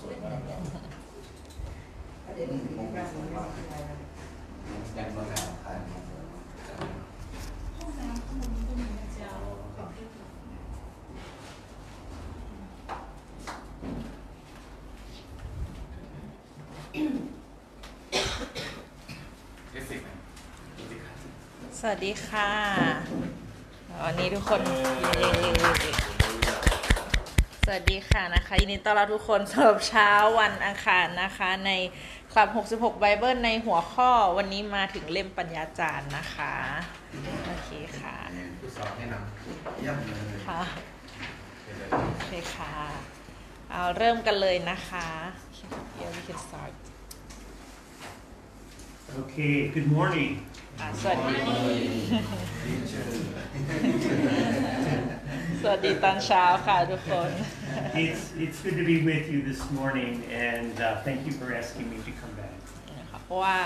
สวยมากประเด็นคือที่บ้านมันไม่มีอะไรนะยังมาหาทานห้องน้ำข้างบนก็มีนะเจ้าขอบคุณค่ะเอฟเฟกต์ไหมดูสิครับสวัสดีค่ะ วันนี้ทุกคนเย้ สวัสดีค่ะนะคะยินดีต้อนรับทุกคนสำหรับเช้าวันอังคารนะคะ ในคลับ 66 ไบเบิลในหัวข้อวันนี้มาถึงเล่มปัญญาจารย์นะคะ โอเคค่ะผู้สอนแนะนำเยี่ยมเลยค่ะเป็นเลยโอเคค่ะเอาเริ่มกันเลยนะคะ Yeah we can start Okay, good morning. อะสวัสดีดีเชิญ สวัสดีตอนเช้าค่ะทุกคน It's, it's good to be with you this morning, and uh, thank you for asking me to come back. นะคะเพราะว่า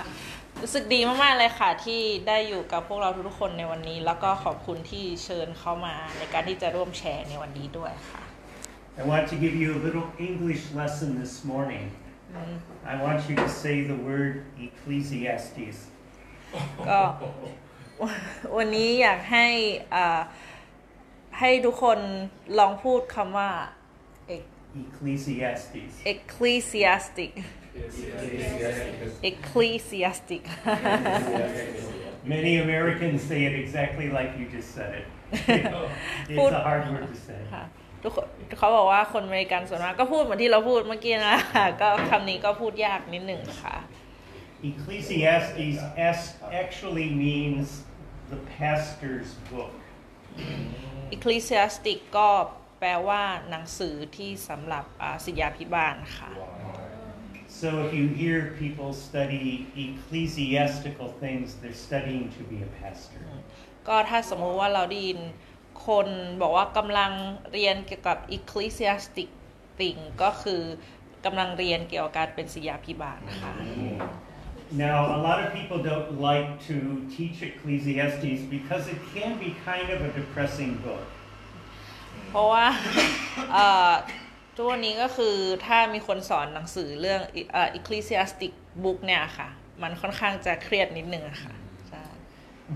รู้สึกดีมากๆเลยค่ะที่ได้อยู่กับพวกเราทุกๆคนในวันนี้ แล้วก็ขอบคุณที่เชิญเข้ามาในการที่จะร่วมแชร์ในวันนี้ด้วยค่ะ I want to give you a little English lesson this morning. I want you to say the word Ecclesiastes. ก็วันนี้อยากให้อ่า ให้ทุกคนลองพูดคำว่า Ecclesiastes. ecclesiastic ecclesiastic Many Americans say it exactly like you just said it. it's Put- a hard word to say. ค่ะทุกคนเขาบอกว่าคนอเมริกันส่วนมากก็พูดเหมือนที่เราพูดเมื่อกี้นะคะก็คำนี้ก็พูดยากนิดหนึ่งค่ะ Ecclesiastes as- actually means the pastor's book. Ecclesiastic ก็แปลว่าหนังสือที่สำหรับอ่าศิษยาพิบาลค่ะ So if you hear people study ecclesiastical things, they're studying to be a pastor. ก็ถ้าสมมุติว่าเราได้ยินคนบอกว่ากำลังเรียนเกี่ยวกับ ecclesiastic thing ก็คือกำลังเรียนเกี่ยวกับการเป็นศิษยาพิบาลนะคะ Now, a lot of people don't like to teach Ecclesiastes because it can be kind of a depressing book. เพราะว่า เอ่อทุกวันนี้ก็คือถ้ามีคนสอนหนังสือเรื่องเอ่อ ecclesiastic book เนี่ยค่ะ มันค่อนข้างจะเครียดนิดนึงอะค่ะใช่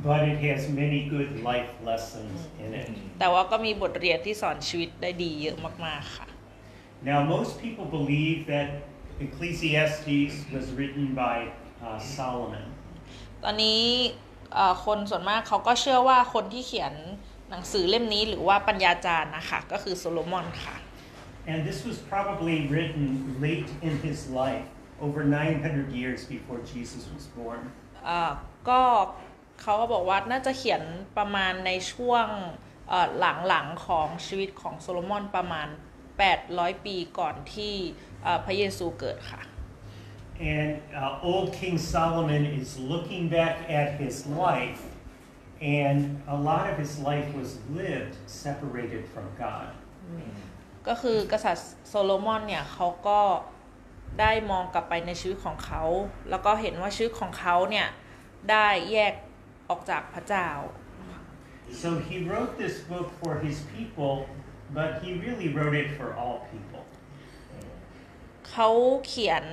But it has many good life lessons in it. แต่ว่าก็มีบทเรียนที่สอนชีวิตได้ดีเยอะมาก ๆ ค่ะ Now, most people believe that Ecclesiastes was written by uh, Solomon. ตอนนี้เอ่อคนส่วนมากเขาก็เชื่อว่าคนที่เขียนหนังสือเล่มนี้หรือว่าปัญญาจารย์นะคะก็คือโซโลมอนค่ะ And this was probably written late in his life, over 900 years before Jesus was born. เอ่อก็เขาก็บอกว่าน่าจะเขียนประมาณในช่วงเอ่อหลังๆของชีวิตของโซโลมอนประมาณ 800 ปีก่อนที่เอ่อพระเยซูเกิดค่ะ And uh, old King Solomon is looking back at his life, and a lot of his life was lived separated from God. ก็คือกษัตริย์โซโลมอนเนี่ยเขาก็ได้มองกลับไปในชีวิตของเขา แล้วก็เห็นว่าชีวิตของเขาเนี่ยได้แยกออกจากพระเจ้า So he wrote this book for his people, but he really wrote it for all people. เขาเขียน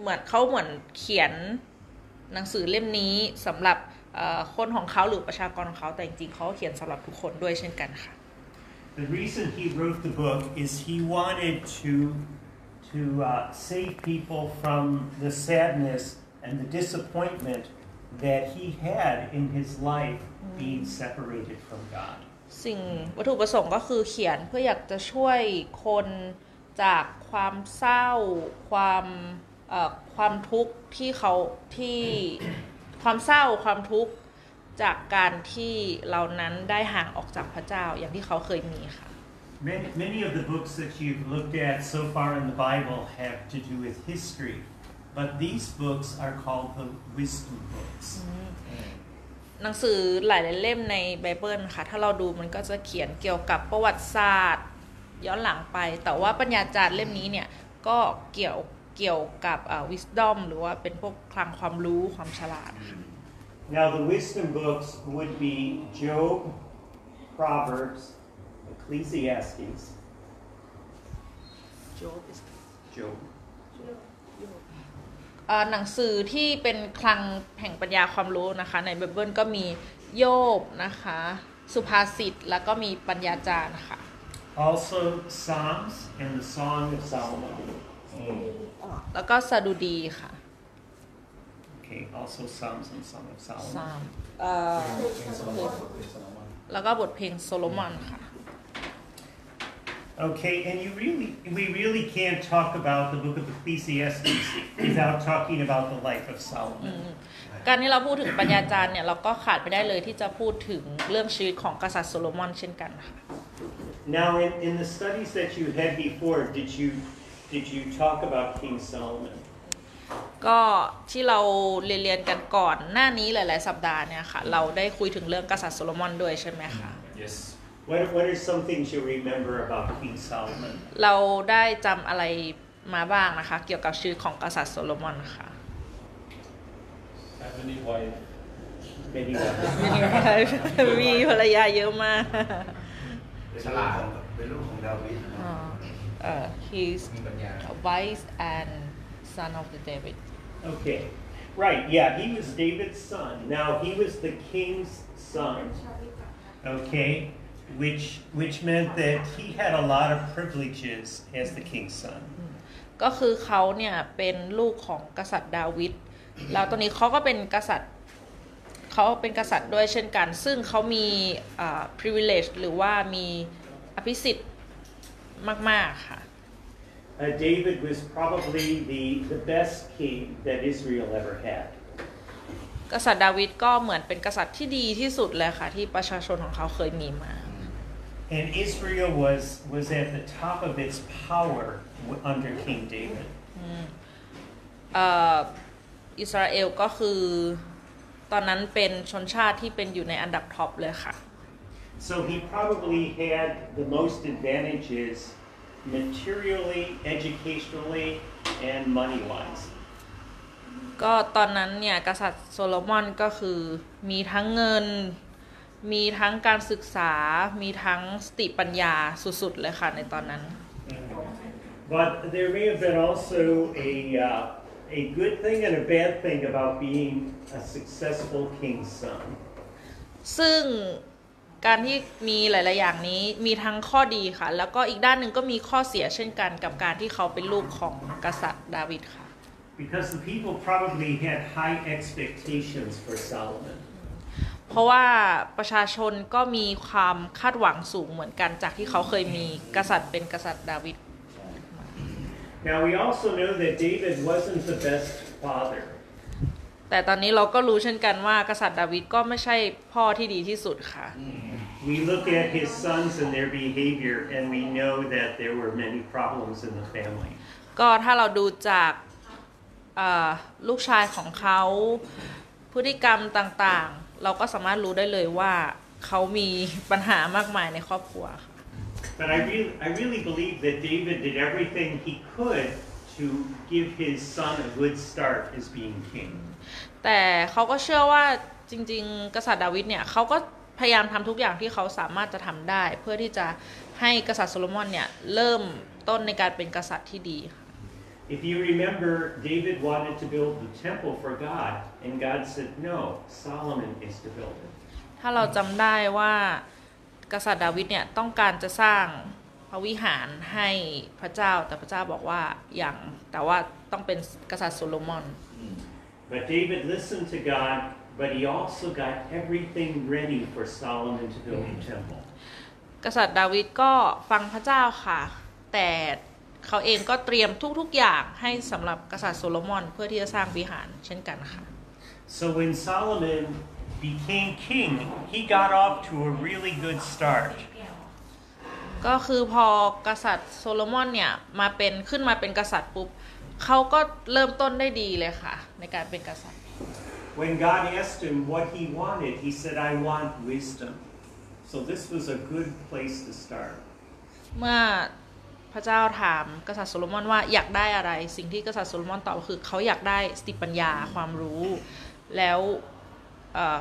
เหมือนเขาเหมือนเขียนหนังสือเล่มนี้สำหรับเอ่อคนของเขาหรือประชากรของเขาแต่จริงๆเขาเขียนสำหรับทุกคนด้วยเช่นกันค่ะ The reason he wrote the book is he wanted to, to uh, save people from the sadness and the disappointment that he had in his life being separated from God. สิ่งวัตถุประสงค์ก็คือเขียนเพื่ออยากจะช่วยคนจาก ความเศร้า ความเอ่อความทุกข์ที่เขาที่ความเศร้าความทุกข์จากการที่เรานั้นได้ห่างออกจากพระเจ้าอย่างที่เขาเคยมีค่ะ Many, many of the books that you've looked at so far in the Bible have to do with history, but these books are called the wisdom books. หนังสือหลายๆเล่มในไบเบิลค่ะ ถ้าเราดูมันก็จะเขียนเกี่ยวกับประวัติศาสตร์ ย้อนหลังไป แต่ว่าปัญญาจารย์เล่มนี้เนี่ยก็เกี่ยวเกี่ยวกับอ่า wisdom หรือว่าเป็นพวกคลังความรู้ความฉลาดค่ะ Now, the wisdom books would be Job, Proverbs, Ecclesiastes, Job, เอ่อหนังสือที่เป็นคลังแห่งปัญญาความรู้นะคะ ในไบเบิลก็มีโยบนะคะ สุภาษิตแล้วก็มีปัญญาจารย์ค่ะ Also, Psalms and the Song of Solomon. แล้วก็สดุดีค่ะ Okay, also Psalms and Song of สา Solomon. มเอ่อเป็นโซโลมอนเป็นโซโลมอนแล้วก็บทเพลงโซโลมอนค่ะ Okay, and you really, we really can't talk about the book of Ecclesiastes without talking about the life of Solomon. การที่เราพูดถึงปัญญาจารย์เนี่ยเราก็ขาดไปได้เลยที่จะพูดถึงเรื่องชีวิตของกษัตริย์โซโลมอนเช่นกันค่ะ Now, in, in the studies that you had before, did you, did you talk about King Solomon? ก็ที่เราเรียนๆกันก่อนหน้านี้หลาย ๆ สัปดาห์เนี่ยค่ะ เราได้คุยถึงเรื่องกษัตริย์โซโลมอนด้วยใช่ไหมคะ yes What, what are some things you remember about King Solomon? เราได้จำอะไรมาบ้างนะคะ เกี่ยวกับชีวิตของกษัตริย์โซโลมอนค่ะ have any wife Maybe what? มีภรรยาเยอะมากเป็น ฉลาดเป็นลูกของดาวิดนะ อ่าเอ่อ he's มีปัญญา a wise and son of the David Okay, right, yeah, he was David's son. Now, he was the king's son, okay, which, which meant that he had a lot of privileges as the king's son. ก็คือเขาเนี่ยเป็นลูกของกษัตริย์ดาวิด แล้วตอนนี้เขาก็เป็นกษัตริย์ เขาเป็นกษัตริย์ด้วยเช่นกัน ซึ่งเขามีอ่า privilege หรือว่ามีอภิสิทธิ์มาก ๆ ค่ะ Uh, David was probably the, the best king that Israel ever had. กษัตริย์ดาวิดก็เหมือนเป็นกษัตริย์ที่ดีที่สุดเลยค่ะ ที่ประชาชนของเขาเคยมีมา And Israel was, was at the top of its power w- under King David. เอ่ออิสราเอลก็คือ ตอนนั้นเป็นชนชาติที่เป็นอยู่ในอันดับท็อปเลยค่ะ So he probably had the most advantages materially, educationally, and money wise. ก็ตอนนั้นเนี่ยกษัตริย์โซโลมอนก็คือมีทั้งเงิน มีทั้งการศึกษา มีทั้งสติปัญญาสุดๆเลยค่ะในตอนนั้น But there may have been also a, uh, a good thing and a bad thing about being a successful king's son. ซึ่งการที่มีหลาย ๆ อย่างนี้มีทั้งข้อดีค่ะ แล้วก็อีกด้านหนึ่งก็มีข้อเสียเช่นกันกับการที่เขาเป็นลูกของกษัตริย์ดาวิดค่ะ Because the people probably had high expectations for Solomon. เพราะว่าประชาชนก็มีความคาดหวังสูงเหมือนกันจากที่เขาเคยมีกษัตริย์เป็นกษัตริย์ดาวิด Now, we also know that David wasn't the best father. แต่ตอนนี้เราก็รู้เช่นกันว่ากษัตริย์ดาวิดก็ไม่ใช่พ่อที่ดีที่สุดค่ะ We look at his sons and their behavior, and we know that there were many problems in the family. ก็ถ้าเราดูจากเอ่อลูกชายของเขาพฤติกรรมต่างๆ เราก็สามารถรู้ได้เลยว่าเขามีปัญหามากมายในครอบครัวค่ะ But I really, I really believe that David did everything he could to give his son a good start as being king. แต่เขาก็เชื่อว่าจริงๆ กษัตริย์ดาวิดเนี่ยเขาก็พยายามทำทุกอย่างที่เขาสามารถจะทำได้ เพื่อที่จะให้กษัตริย์โซโลมอนเนี่ยเริ่มต้นในการเป็นกษัตริย์ที่ดีค่ะ If you remember, David wanted to build the temple for God, and God said, No, Solomon is to build it. ถ้าเราจำได้ว่า กษัตริย์ดาวิดเนี่ยต้องการจะสร้างพระวิหารให้พระเจ้าแต่พระเจ้าบอกว่าอย่างแต่ว่าต้องเป็นกษัตริย์โซโลมอน But David listened to God, but he also got everything ready for Solomon to build the temple. กษัตริย์ดาวิดก็ฟังพระเจ้าค่ะ แต่เขาเองก็เตรียมทุกๆอย่างให้สำหรับกษัตริย์โซโลมอนเพื่อที่จะสร้างวิหารเช่นกันค่ะ So when Solomon became king, he got off to a really good start. ก็คือพอกษัตริย์โซโลมอนเนี่ยมาเป็นขึ้นมาเป็นกษัตริย์ปุ๊บเขาก็เริ่มต้นได้ดีเลยค่ะในการเป็นกษัตริย์ When God asked him what he wanted, he said, I want wisdom. So this was a good place to start. เมื่อพระเจ้าถามกษัตริย์โซโลมอนว่าอยากได้อะไร สิ่งที่กษัตริย์โซโลมอนตอบก็คือเขาอยากได้สติปัญญาความรู้ แล้ว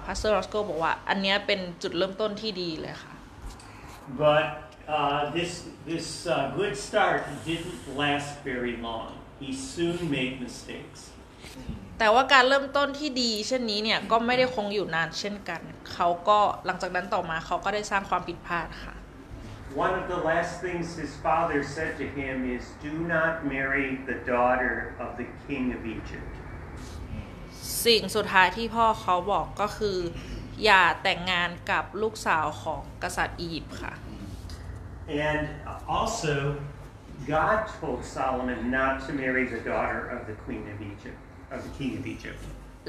Pastor รอสโกบอกว่า อันเนี้ยเป็นจุดเริ่มต้นที่ดีเลยค่ะ But uh, this this uh, good start didn't last very long. He soon made mistakes. แต่ว่าการเริ่มต้นที่ดี เช่นนี้เนี่ยก็ไม่ได้คงอยู่นานเช่นกัน เขาก็หลังจากนั้นต่อมาเขาก็ได้สร้างความผิดพลาดค่ะ One of the last things his father said to him is, "Do not marry the daughter of the king of Egypt." สิ่งสุดท้ายที่พ่อเขาบอกก็คือ อย่าแต่งงานกับลูกสาวของกษัตริย์อียิปต์ค่ะ And also, God told Solomon not to marry the daughter of the queen of Egypt, of the king of Egypt.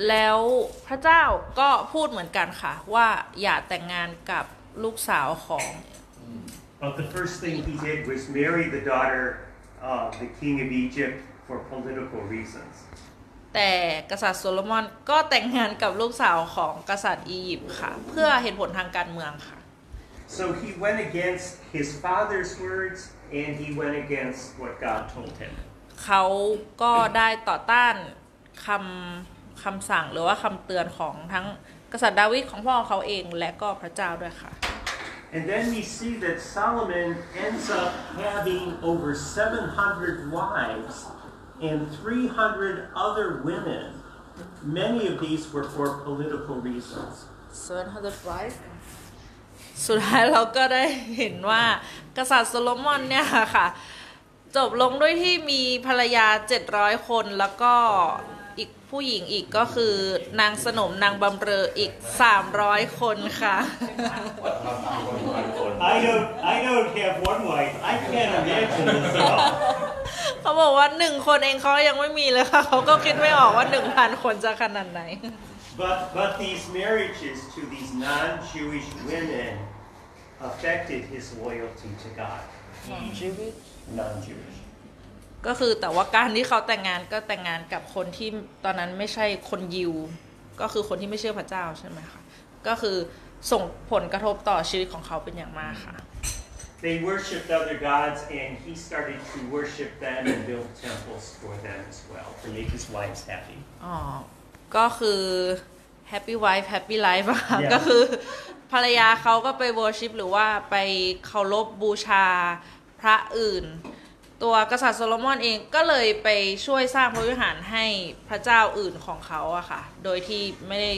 แล้วพระเจ้าก็พูดเหมือนกันค่ะ ว่าอย่าแต่งงานกับลูกสาวของ But the first thing he did was marry the daughter of the king of Egypt for political reasons. แต่กษัตริย์โซโลมอนก็แต่งงานกับลูกสาวของกษัตริย์อียิปต์ค่ะ เพื่อเหตุผลทางการเมืองค่ะ So he went against his father's words and he went against what God told him. เขาก็ได้ต่อต้านคำคำสั่งหรือว่าคำเตือนของทั้งกษัตริย์ดาวิดของพ่อเขาเองและก็พระเจ้าด้วยค่ะ And then we see that Solomon ends up having over 700 wives and 300 other women. Many of these were for political reasons. สุดท้ายเราก็ได้เห็นว่ากษัตริย์โซโลมอนเนี่ยค่ะ จบลงด้วยที่มีภรรยา 700 คนแล้วก็ ผู้หญิงอีกก็คือนางสนมนางบำเรออีก 300 คนค่ะ I don't, I don't have one wife. I can't imagine this at all. เขาบอกว่าหนึ่งคนเองเขายังไม่มีเลยค่ะ เขาก็คิดไม่ออกว่าหนึ่งพันคนจะขนาดไหน But, but these marriages to these non-Jewish women affected his loyalty to God. Non-Jewish. ก็คือแต่ว่าการที่เขาแต่งงานก็แต่งงานกับคนที่ตอนนั้นไม่ใช่คนยิว ก็คือคนที่ไม่เชื่อพระเจ้าใช่ไหมคะก็คือส่งผลกระทบต่อชีวิตของเขาเป็นอย่างมากค่ะ They worshipped other gods, and he started to worship them and build temples for them as well to make his wives happy. อ๋อก็คือ happy wife happy life อะค่ะ Yeah. ก็คือภรรยาเขาก็ไป worship หรือว่าไปเคารพบูชาพระอื่น ตัวกษัตริย์โซโลมอนเองก็เลยไปช่วยสร้างพระวิหารให้พระเจ้าอื่นของเขาอะค่ะ โดยที่ไม่ได้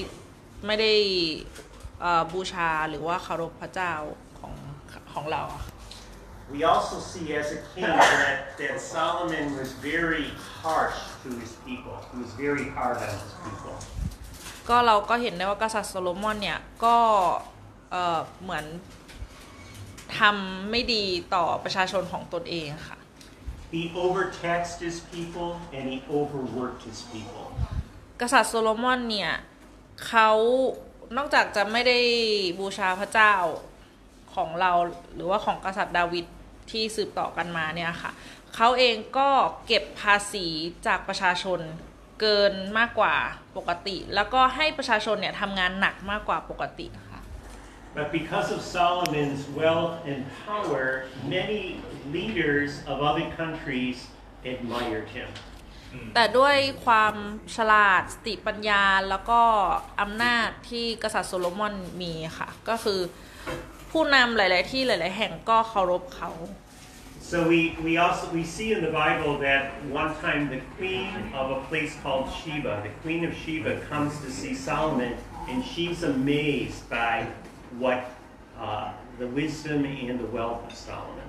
ไม่ได้เอ่อบูชาหรือว่าเคารพพระเจ้าของของเราอะค่ะ We also see as a king that, that Solomon was very harsh to his people. He was very hard on his people. ก็เราก็เห็นได้ว่ากษัตริย์โซโลมอนเนี่ยก็เอ่อเหมือนทำไม่ดีต่อประชาชนของตนเองค่ะ He overtaxed his people and he overworked his people. กษัตริย์โซโลมอนเนี่ยเขานอกจากจะไม่ได้บูชาพระเจ้าของเราหรือว่าของกษัตริย์ดาวิดที่สืบต่อกันมาเนี่ยค่ะเขาเองก็เก็บภาษีจากประชาชนเกินมากกว่าปกติ แล้วก็ให้ประชาชนเนี่ยทำงานหนักมากกว่าปกติค่ะ But because of Solomon's wealth and power, many leaders of other countries admired him. แต่ด้วยความฉลาดสติปัญญาแล้วก็อำนาจที่กษัตริย์โซโลมอนมีค่ะ ก็คือผู้นำหลาย ๆ ที่หลาย ๆ แห่งก็เคารพเขา So we, we also we see in the Bible that one time the queen of a place called Sheba, the queen of Sheba, comes to see Solomon, and she's amazed by what uh, the wisdom and the wealth of Solomon.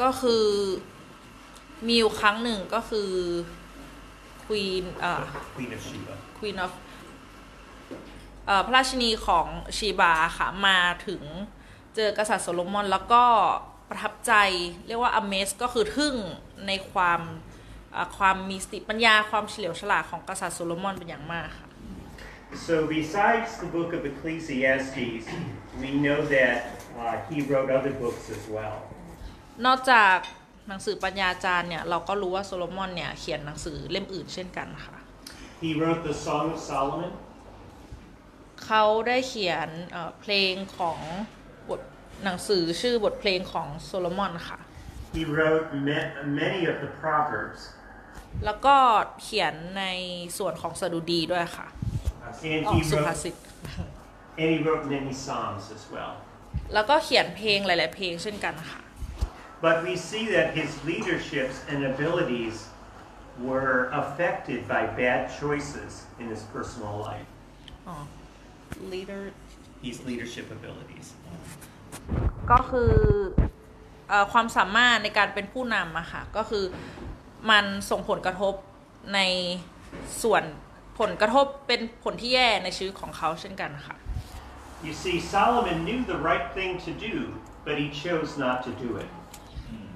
ก็คือมีอยู่ครั้งหนึ่งก็คือควีนเอ่อ Queen of Sheba. Queen of เอ่อพระราชินีของชีบาค่ะ มาถึงเจอกษัตริย์โซโลมอนแล้วก็ประทับใจเรียกว่า amaze ก็คือทึ่งในความเอ่อความมีสติปัญญาความเฉลียวฉลาดของกษัตริย์โซโลมอนเป็นอย่างมากค่ะ So besides the book of Ecclesiastes, we know that uh, he wrote other books as well. นอกจากหนังสือปัญญาจารย์เนี่ยเราก็รู้ว่าโซโลมอนเนี่ยเขียนหนังสือเล่มอื่นเช่นกันค่ะ He wrote the Song of Solomon. เขาได้เขียนเอ่อเพลงของบทหนังสือชื่อบทเพลงของโซโลมอนค่ะ He wrote ma- many of the Proverbs. แล้วก็เขียนในส่วนของสดุดีด้วยค่ะ And ออก he สุภา wrote, ษิต and he wrote many Psalms as well. แล้วก็เขียนเพลงหลาย ๆ เพลงเช่นกันค่ะ But we see that his leaderships and abilities were affected by bad choices in his personal life. อ๋อ leader His leadership abilities. ก็คือเออความสามารถในการเป็นผู้นำอะค่ะ ก็คือมันส่งผลกระทบในส่วน ผลกระทบเป็นผลที่แย่ในชีวิตของเขาเช่นกันค่ะ You see, Solomon knew the right thing to do, but he chose not to do it.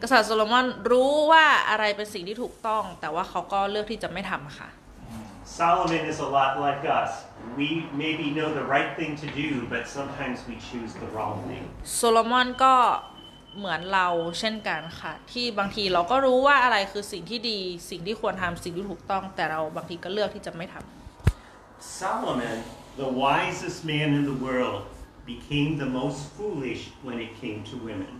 กษัตริย์โซโลมอนรู้ว่าอะไรเป็นสิ่งที่ถูกต้อง แต่ว่าเขาก็เลือกที่จะไม่ทำค่ะ Solomon is a lot like us. We maybe know the right thing to do, but sometimes we choose the wrong thing. โซโลมอนก็ เหมือนเราเช่นกันค่ะ ที่บางทีเราก็รู้ว่าอะไรคือสิ่งที่ดี สิ่งที่ควรทำสิ่งที่ถูกต้อง แต่เราบางทีก็เลือกที่จะไม่ทำ Solomon, the wisest man in the world, became the most foolish when it came to women.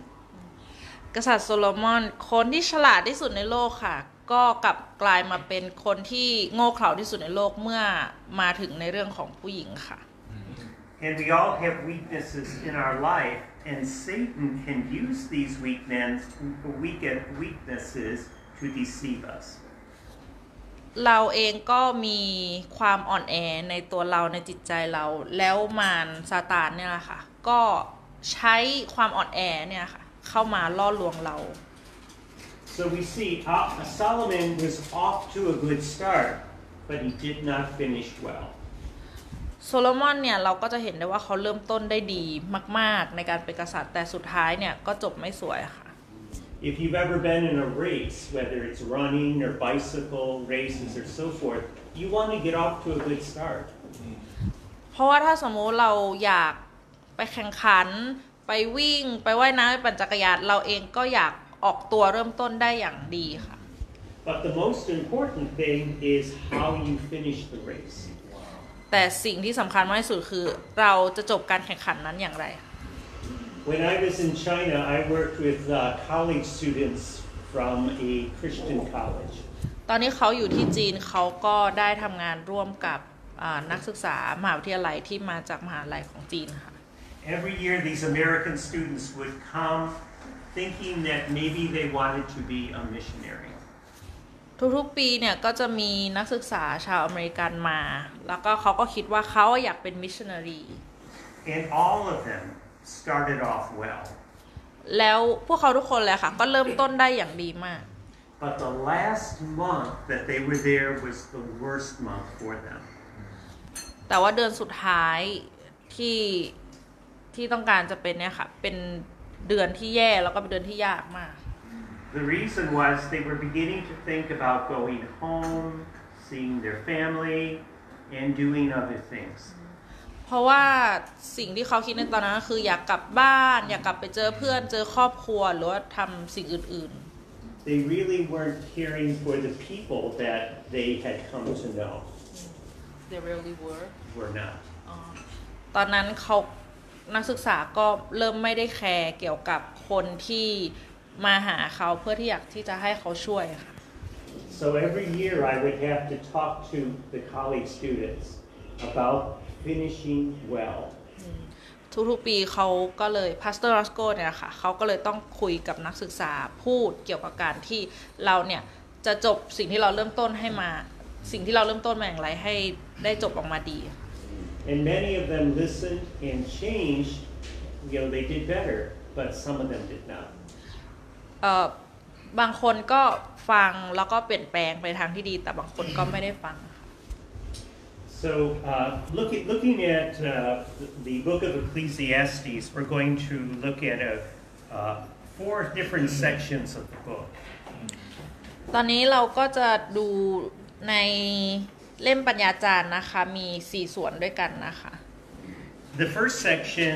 กษัตริย์โซโลมอนคนที่ฉลาดที่สุดในโลกค่ะ ก็กลับกลายมาเป็นคนที่โง่เขลาที่สุดในโลกเมื่อมาถึงในเรื่องของผู้หญิงค่ะ And we all have weaknesses in our life, and Satan can use these weakness, weak- weaknesses to deceive us. เราเองก็มีความอ่อนแอในตัวเราในจิตใจเรา แล้วมารซาตานเนี่ยแหละค่ะ ก็ใช้ความอ่อนแอเนี่ยค่ะ เข้ามาล่อลวงเรา So we see uh, Solomon was off to a good start, but he did not finish well. โซโลมอนเนี่ยเราก็จะเห็นได้ว่าเขาเริ่มต้นได้ดีมาก ๆ ในการเป็นกษัตริย์แต่สุดท้ายเนี่ยก็จบไม่สวยค่ะ If you've ever been in a race, whether it's running or bicycle races or so forth, you want to get off to a good start. เพราะว่าถ้าสมมุติเราอยากไปแข่งขัน ไปวิ่ง ไปว่ายน้ำไปปั่นจักรยานเราเองก็อยากออกตัวเริ่มต้นได้อย่างดีค่ะ But the most important thing is how you finish the race. แต่สิ่งที่สำคัญมากที่สุดคือเราจะจบการแข่งขันนั้นอย่างไร When I was in China, I worked with uh, college students from a Christian college. ตอนนี้เขาอยู่ที่จีนเขาก็ได้ทำงานร่วมกับอ่านักศึกษามหาวิทยาลัยที่มาจากมหาลัยของจีนค่ะ Every year, these American students would come thinking that maybe they wanted to be a missionary. ทุกๆปีเนี่ยก็จะมีนักศึกษาชาวอเมริกันมา แล้วก็เขาก็คิดว่าเขาอยากเป็นมิชชันนารี And all of them started off well. แล้วพวกเขาทุกคนเลยค่ะ ก็เริ่มต้นได้อย่างดีมาก But the last month that they were there was the worst month for them. แต่ว่าเดือนสุดท้ายที่ที่ต้องการจะเป็นเนี่ยค่ะ เป็นเดือนที่แย่แล้วก็เป็นเดือนที่ยากมาก The reason was they were beginning to think about going home, seeing their family, and doing other things. เพราะว่าสิ่งที่เขาคิดในตอนนั้นก็คืออยากกลับบ้าน อยากกลับไปเจอเพื่อนเจอครอบครัวหรือว่าทำสิ่งอื่น They really weren't caring for the people that they had come to know. ๆ they really were Were not. ตอนนั้นเขานักศึกษาก็เริ่มไม่ได้แคร์เกี่ยวกับคนที่ มาหาเขาเพื่อที่อยากที่จะให้เขาช่วยค่ะ So every year I would have to talk to the college students about finishing well. ทุกๆปีเขาก็เลย pastor รอสโกเนี่ยค่ะเขาก็เลยต้องคุยกับนักศึกษาพูดเกี่ยวกับการที่เราเนี่ยจะจบสิ่งที่เราเริ่มต้นให้มาสิ่งที่เราเริ่มต้นมาอย่างไรให้ได้จบออกมาดี And many of them listened and changed. You know, they did better, but some of them did not. เอ่อบางคนก็ฟังแล้วก็เปลี่ยนแปลงไปทางที่ดี แต่บางคนก็ไม่ได้ฟัง So, uh, looking, looking at uh, the book of Ecclesiastes, we're going to look at a, uh, four different sections of the book. ตอนนี้เราก็จะดูในเล่มปัญญาจารย์นะคะ มี4ส่วนด้วยกันนะคะ The first section,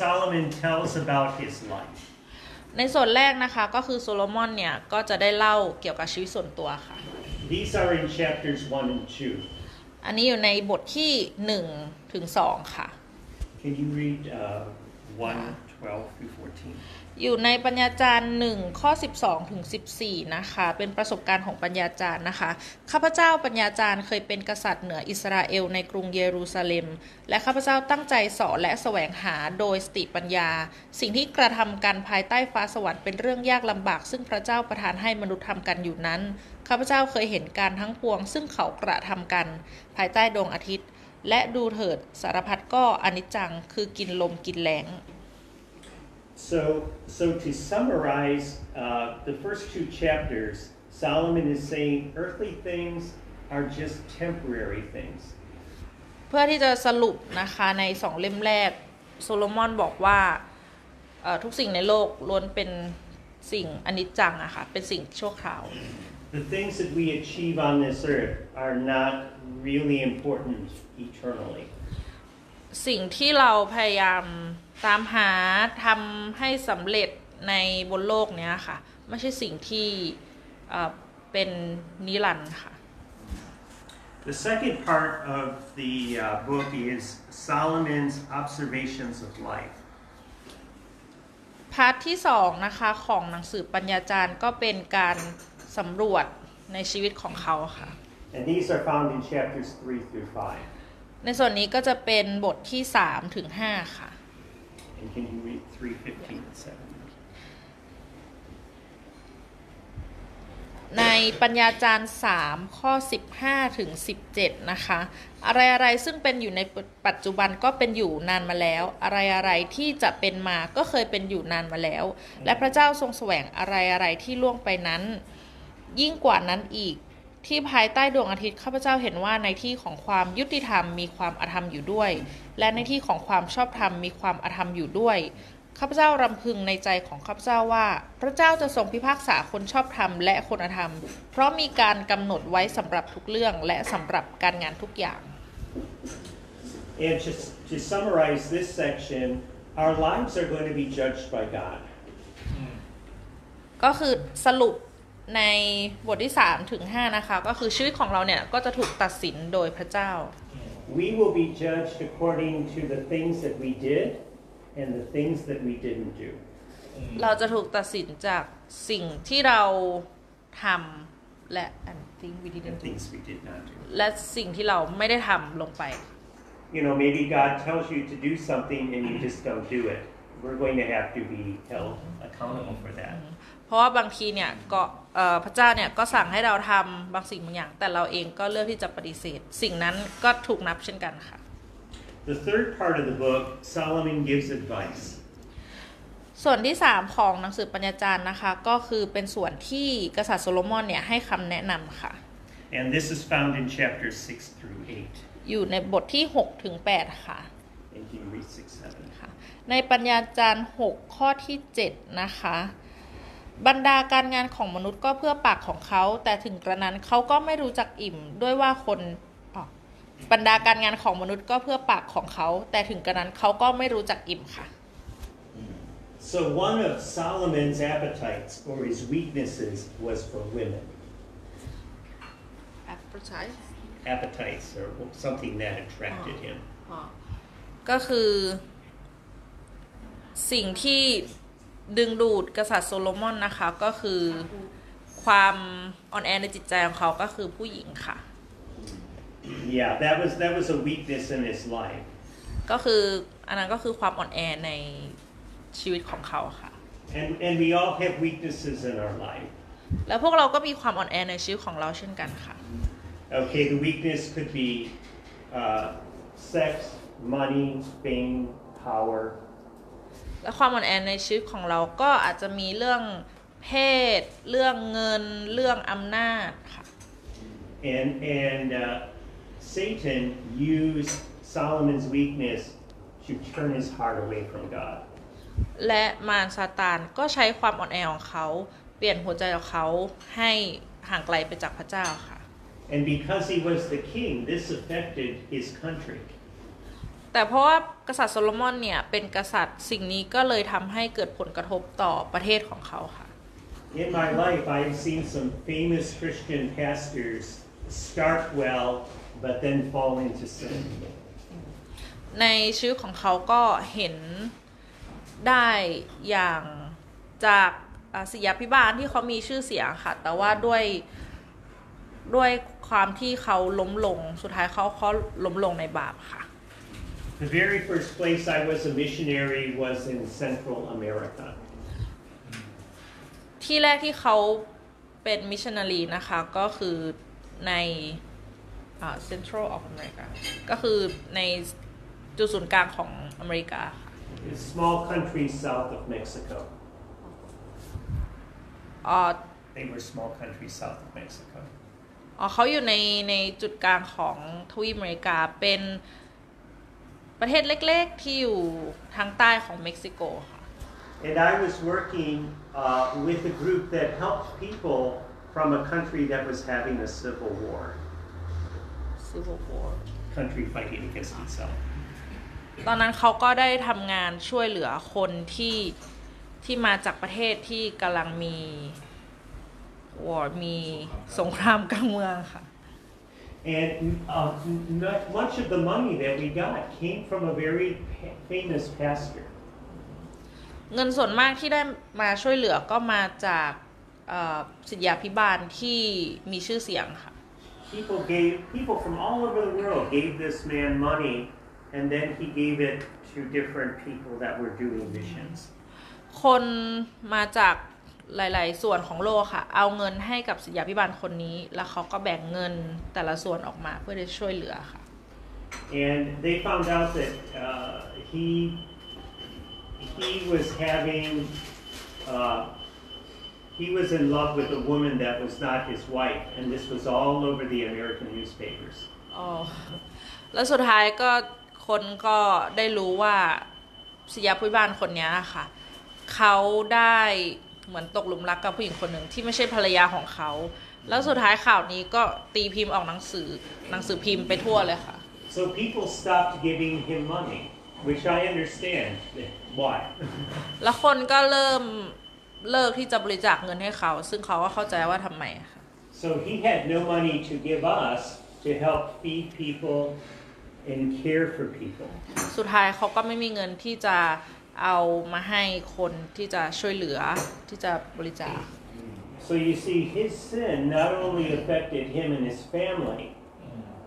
Solomon tells about his life. ในส่วนแรกนะคะก็คือโซโลมอนเนี่ยก็จะได้เล่าเกี่ยวกับชีวิตส่วนตัวค่ะ These are in chapters 1 and อันนี้อยู่ในบทที่1ถึง2ค่ะ 2. Can you read uh, 1, 12 through 14? อยู่ในปัญญาจารย์1ข้อ 12ถึง14 นะคะ เป็นประสบการณ์ของปัญญาจารย์นะคะ ข้าพเจ้าปัญญาจารย์เคยเป็นกษัตริย์เหนืออิสราเอลในกรุงเยรูซาเล็ม และข้าพเจ้าตั้งใจสอนและแสวงหาโดยสติปัญญา สิ่งที่กระทำกันภายใต้ฟ้าสวรรค์เป็นเรื่องยากลำบาก ซึ่งพระเจ้าประทานให้มนุษย์ทำกันอยู่นั้น ข้าพเจ้าเคยเห็นการทั้งปวง ซึ่งเขากระทำกัน ภายใต้ดวงอาทิตย์ และดูเถิดสารพัดก็อนิจจังคือกินลมกินแรง So, so to summarize uh, the first two chapters, Solomon is saying earthly things are just temporary things. เพื่อที่จะสรุปนะคะในสองเล่มแรก โซโลมอนบอกว่าเอ่อทุกสิ่งในโลกล้วนเป็นสิ่งอนิจจังอะค่ะ เป็นสิ่งชั่วคราว The things that we achieve on this earth are not really important eternally. สิ่งที่เราพยายามตามหาทำให้สำเร็จในบนโลกเนี้ยค่ะ ไม่ใช่สิ่งที่เอ่อเป็นนิรันดร์ค่ะ The second part of the uh, book is Solomon's observations of life. พาร์ทที่สองนะคะของหนังสือปัญญาจารย์ก็เป็นการสำรวจในชีวิตของเขาค่ะ And these are found in chapters 3 through 5. ในส่วนนี้ก็จะเป็นบทที่3ถึง5ค่ะ And can you read 3, 15, and 7? ในปัญญาจารย์ 3 ข้อ 15 ถึง 17 นะคะ อะไรอะไรซึ่งเป็นอยู่ในปัจจุบันก็เป็นอยู่นานมาแล้ว อะไรอะไรที่จะเป็นมาก็เคยเป็นอยู่นานมาแล้ว และพระเจ้าทรงแสวงอะไรอะไรที่ล่วงไปนั้น ยิ่งกว่านั้นอีก ที่ภายใต้ดวงอาทิตย์ข้าพเจ้าเห็นว่าในที่ของความยุติธรรมมีความอธรรมอยู่ด้วย และในที่ของความชอบธรรมมีความอธรรมอยู่ด้วยข้าพเจ้ารำพึงในใจของข้าพเจ้าว่า พระเจ้าจะทรงพิพากษาคนชอบธรรมและคนอธรรม เพราะมีการกำหนดไว้สำหรับทุกเรื่องและสำหรับการงานทุกอย่าง And just to summarize this section, our lives are going to be judged by God. ก็คือสรุป ในบทที่3ถึง5นะคะ ก็คือชีวิตของเราเนี่ย ก็จะถูกตัดสินโดยพระเจ้า We will be judged according to the things that we did and the things that we didn't do. เราจะถูกตัดสินจากสิ่งที่เราทำและ and thing we And didn't do things we did not do. และสิ่งที่เราไม่ได้ทำลงไป You know, maybe God tells you to do something and you just don't do it. We're going to have to be held accountable for that. เพราะว่าบางทีเนี่ยก็เอ่อพระเจ้าเนี่ยก็สั่งให้เราทำบางสิ่งบางอย่าง แต่เราเองก็เลือกที่จะปฏิเสธ สิ่งนั้นก็ถูกนับเช่นกันค่ะ The third part of the book, Solomon gives advice. ส่วนที่ 3 ของหนังสือปัญญาจารย์นะคะ ก็คือเป็นส่วนที่กษัตริย์โซโลมอนเนี่ยให้คำแนะนำค่ะ And this is found in chapters 6 through 8. อยู่ในบทที่6ถึง8ค่ะ And can you read 6, 7? ค่ะในปัญญาจารย์ 6 ข้อที่ 7 นะคะ บรรดาการงานของมนุษย์ก็เพื่อปากของเขา แต่ถึงกระนั้นเขาก็ไม่รู้จักอิ่มด้วยว่าคนอ๋อบรรดาการงานของมนุษย์ก็เพื่อปากของเขา แต่ถึงกระนั้นเขาก็ไม่รู้จักอิ่มค่ะ So, one of Solomon's appetites or his weaknesses was for women. Appetites or something that attracted him. ก็คือ สิ่งที่ ดึงดูดกษัตริย์โซโลมอนนะคะ ก็คือความอ่อนแอในจิตใจของเขาก็คือผู้หญิงค่ะ Yeah, that was that was a weakness in his life. ก็คืออันนั้นก็คือความอ่อนแอในชีวิตของเขาค่ะ And and we all have weaknesses in our life. แล้วพวกเราก็มีความอ่อนแอในชีวิตของเราเช่นกันค่ะ Okay, the weakness could be uh, sex, money, fame, power. และความอ่อนแอในชีวิตของเราก็อาจจะมีเรื่องเพศ เรื่องเงิน เรื่องอำนาจค่ะ And and uh, Satan used Solomon's weakness to turn his heart away from God. และมารซาตานก็ใช้ความอ่อนแอของเขา เปลี่ยนหัวใจของเขาให้ห่างไกลไปจากพระเจ้าค่ะ And because he was the king, this affected his country. แต่เพราะว่ากษัตริย์โซโลมอนเนี่ยเป็นกษัตริย์สิ่งนี้ก็เลยทำให้เกิดผลกระทบต่อประเทศของเขาค่ะ In my life, I've seen some famous Christian pastors start well, but then fall into sin. ในชีวิตของเขาก็เห็นได้อย่างจากอ่าศิยาพิบาลที่เขามีชื่อเสียงค่ะ แต่ว่าด้วยด้วยความที่เขาล้มลง สุดท้ายเขาเขาล้มลงในบาปค่ะ The very first place I was a missionary was in Central America. ที่แรกที่เขาเป็นมิชชันนารีนะคะ ก็คือในอ่า Central of America ก็คือในจุดศูนย์กลางของอเมริกาค่ะ A small country south of Mexico. อ๋อ They were small countries south of Mexico. อ๋อเขาอยู่ในในจุดกลางของทวีปอเมริกาเป็น ประเทศเล็กๆ ที่อยู่ทางใต้ของเม็กซิโกค่ะ And I was working uh, with a group that helped people from a country that was having a civil war, Civil War country fighting against itself. ตอนนั้นเขาก็ได้ทำงานช่วยเหลือคนที่ที่มาจากประเทศที่กำลังมีวอร์มีสงครามกลางเมืองค่ะ And uh, not much of the money that we got came from a very pa- famous pastor. เงินส่วนมากที่ได้มาช่วยเหลือก็มาจากเอ่อศิษยาพิบาลที่มีชื่อเสียงค่ะ People gave people from all over the world gave this man money, and then he gave it to different people that were doing missions. คนมาจาก หลาย ๆ ส่วนของโลกค่ะ เอาเงินให้กับศิษยาพิบาลคนนี้ แล้วเขาก็แบ่งเงินแต่ละส่วนออกมาเพื่อจะช่วยเหลือค่ะ And they found out that uh, he he was having uh, he was in love with a woman that was not his wife, and this was all over the American newspapers. อ๋อแล้วสุดท้ายก็คนก็ได้รู้ว่าศิษยาพิบาลคนเนี้ยค่ะ เขาได้ เหมือนตกหลุมรักกับผู้หญิงคนหนึ่งที่ไม่ใช่ภรรยาของเขา แล้วสุดท้ายข่าวนี้ก็ตีพิมพ์ออกหนังสือหนังสือพิมพ์ไปทั่วเลยค่ะ So people stopped giving him money, which I understand why. แล้วคนก็เริ่มเลิกที่จะบริจาคเงินให้เขา ซึ่งเขาก็เข้าใจว่าทำไมค่ะ So he had no money to give us to help feed people and care for people. สุดท้ายเขาก็ไม่มีเงินที่จะ เอามาให้คนที่จะช่วยเหลือที่จะบริจาค So you see, his sin not only affected him and his family,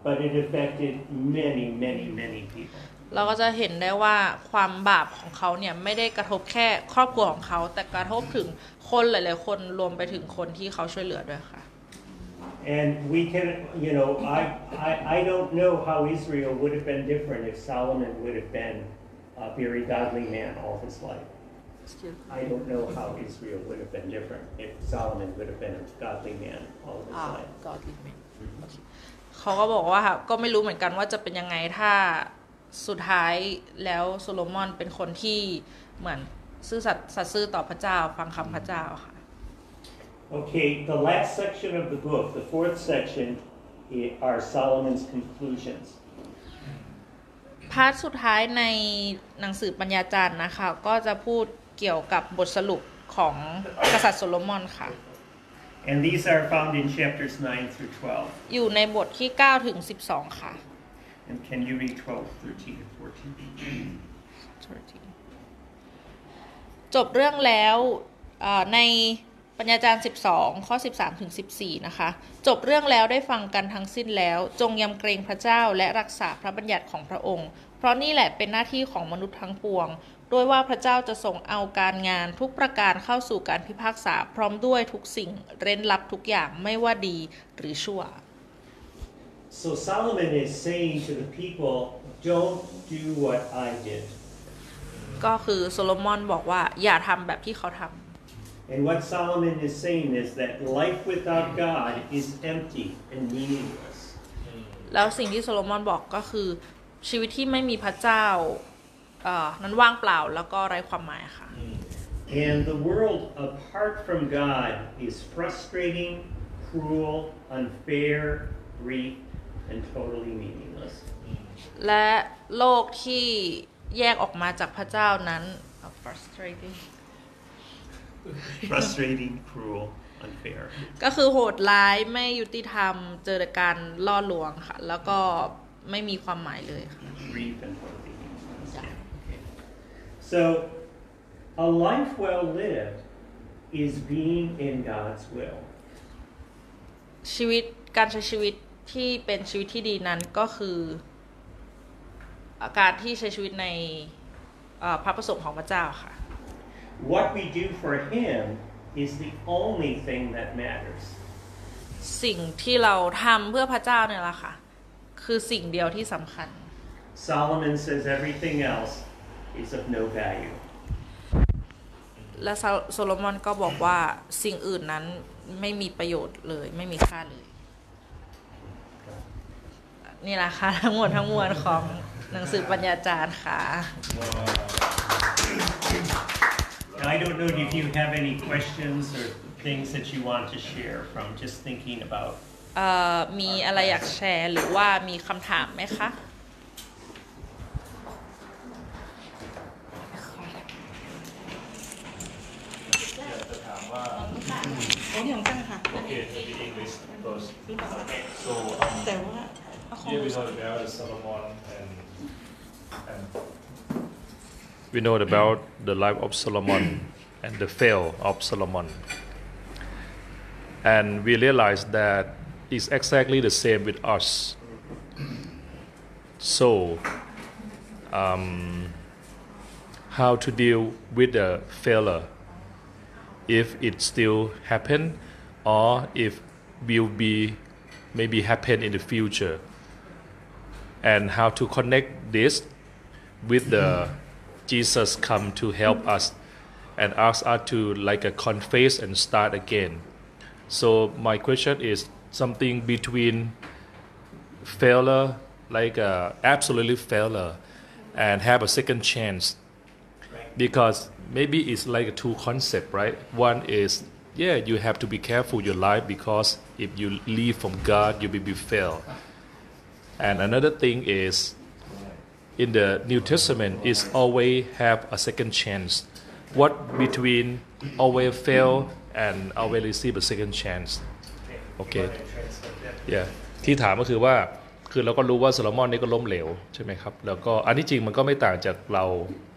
but it affected many, many, many people. เราก็จะเห็นได้ว่าความบาปของเขาเนี่ยไม่ได้กระทบแค่ครอบครัวของเขา แต่กระทบถึงคนหลาย ๆ คนรวมไปถึงคนที่เขาช่วยเหลือด้วยค่ะ And we can, you know, I, I, I don't know how Israel would have been different if Solomon would have been a very godly man all his life. I don't know how Israel would have been different if Solomon would have been a godly man all his อ่า life. godly man เขาก็บอกว่าก็ไม่รู้เหมือนกันว่าจะเป็นยังไงถ้าสุดท้ายแล้วโซโลมอนเป็นคนที่เหมือนซื่อสัตย์สัตย์ซื่อต่อพระเจ้าฟังคำพระเจ้าค่ะ Okay, the last section of the book, the fourth section, i- are Solomon's conclusions. part สุดท้ายในหนังสือปัญญาจารย์นะคะ ก็จะพูดเกี่ยวกับบทสรุปของกษัตริย์โซโลมอนค่ะ And these are found in chapters 9 through 12. อยู่ในบทที่ 9 ถึง 12 ค่ะ And can you read 12, 13, and 14? จบเรื่องแล้วเอ่อใน ปัญญาจารย์ 12 ข้อ 13 ถึง 14 นะคะ จบเรื่องแล้วได้ฟังกันทั้งสิ้นแล้ว จงยำเกรงพระเจ้าและรักษาพระบัญญัติของพระองค์ เพราะนี่แหละเป็นหน้าที่ของมนุษย์ทั้งปวงโดยว่าพระเจ้าจะทรงเอาการงานทุกประการเข้าสู่การพิพากษาพร้อมด้วยทุกสิ่งเร้นลับทุกอย่างไม่ว่าดีหรือชั่ว So Solomon is saying to the people, don't do what I did. ก็คือโซโลมอนบอกว่าอย่าทำแบบที่เขาทำ And what Solomon is saying is that life without God is empty and meaningless. แล้วสิ่งที่โซโลมอนบอกก็คือชีวิตที่ไม่มีพระเจ้าเอ่อนั้นว่างเปล่าแล้วก็ไร้ความหมายค่ะ And the world apart from God is frustrating, cruel, unfair, brief, and totally meaningless. และโลกที่แยกออกมาจากพระเจ้านั้น frustrating Frustrating, cruel, unfair. ก็คือโหดร้ายไม่ยุติธรรมเจอแต่การล่อลวงค่ะ แล้วก็ไม่มีความหมายเลยค่ะ Brief and totally meaningless. Yeah. Okay. So, a life well lived is being in God's will. ชีวิตการใช้ชีวิตที่เป็นชีวิตที่ดีนั้นก็คือการที่ใช้ชีวิตในเอ่อพระประสงค์ของพระเจ้าค่ะ What we do for Him is the only thing that matters. สิ่งที่เราทำเพื่อพระเจ้าเนี่ยแหละค่ะ คือสิ่งเดียวที่สำคัญ Solomon says everything else is of no value. และโซโซโลมอนก็บอกว่าสิ่งอื่นนั้นไม่มีประโยชน์เลยไม่มีค่าเลย นี่แหละค่ะ ทั้งหมดทั้งมวลของหนังสือปัญญาจารย์ค่ะ Now, I don't know if you have any questions or things that you want to share from just thinking about เอ่อมีอะไรอยากแชร์หรือว่ามีคำถามไหมคะ โอ้ยของจ้างค่ะ Okay, maybe English first. รู้เปล่า So um, แต่ว่าเอาของ here we know about Solomon and and we know about the life of Solomon and the fall of Solomon, and we realize that it's exactly the same with us. So, um, how to deal with the failure? if it still happen or if will be maybe happen in the future and how to connect this with the jesus come to help us and ask us to like a confess and start again. So my question is something between failure like uh, absolutely failure and have a second chance. Because maybe it's like a two concept right? One is yeah you have to be careful your life because if you leave from god you will be fail and another thing is in the new testament is always have a second chance what between always fail and always receive a second chance okay yeah ที่ถามก็คือว่าคือเราก็รู้ว่าโซโลมอนนี่ก็ล้มเหลวใช่ไหมครับ แล้วก็อันที่จริงมันก็ไม่ต่างจากเรา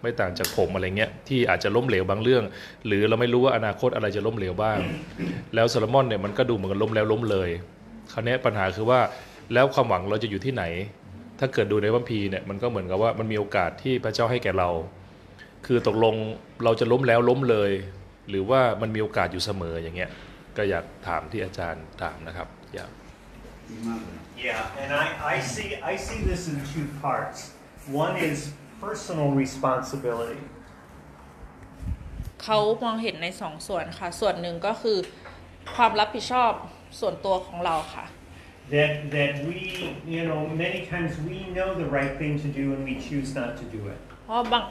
ไม่ต่างจากผมอะไรเงี้ยที่อาจจะล้มเหลวบางเรื่อง หรือเราไม่รู้ว่าอนาคตอะไรจะล้มเหลวบ้าง แล้วโซโลมอนเนี่ยมันก็ดูเหมือนกับล้มแล้วล้มเลย คราวนี้ปัญหาคือว่าแล้วความหวังเราจะอยู่ที่ไหน ถ้าเกิดดูในพระคัมภีร์เนี่ยมันก็เหมือนกับว่ามันมีโอกาสที่พระเจ้าให้แก่เรา คือตกลงเราจะล้มแล้วล้มเลย หรือว่ามันมีโอกาสอยู่เสมออย่างเงี้ยก็อยากถามที่อาจารย์ถามนะครับอยากดีมากเลย Yeah, and I, I see I see this in two parts. One is personal responsibility. เขามองเห็นในสองส่วนค่ะ ส่วนหนึ่งก็คือความรับผิดชอบส่วนตัวของเราค่ะ That that we, you know, many times we know the right thing to do and we choose not to do it. เพราะบาง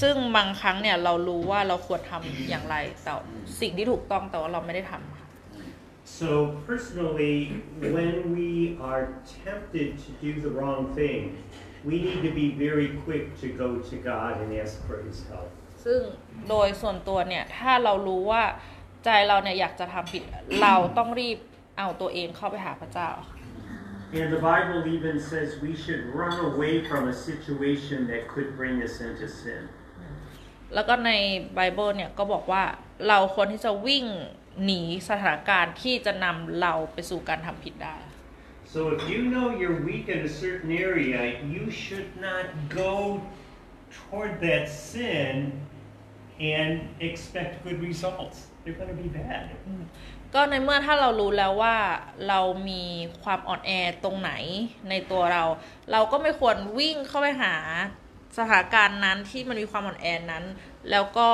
ซึ่งบางครั้งเนี่ยเรารู้ว่าเราควรทำอย่างไรแต่สิ่งที่ถูกต้องแต่ว่าเราไม่ได้ทำค่ะ So personally, when we are tempted to do the wrong thing, we need to be very quick to go to God and ask for His help. ซึ่งโดยส่วนตัวเนี่ย ถ้าเรารู้ว่าใจเราเนี่ยอยากจะทำผิด เราต้องรีบ เอาตัวเองเข้าไปหาพระเจ้าค่ะ And the Bible even says we should run away from a situation that could bring us into sin. แล้วก็ในไบเบิลเนี่ยก็บอกว่าเราควรที่จะวิ่งหนีสถานการณ์ที่จะนำเราไปสู่การทำผิดได้ So if you know you're weak in a certain area, you should not go toward that sin and expect good results. They're going to be bad. ก็ในเมื่อถ้าเรารู้แล้วว่าเรามีความอ่อนแอตรงไหนในตัวเรา เราก็ไม่ควรวิ่งเข้าไปหาสถานการณ์นั้นที่มันมีความอ่อนแอนั้น แล้วก็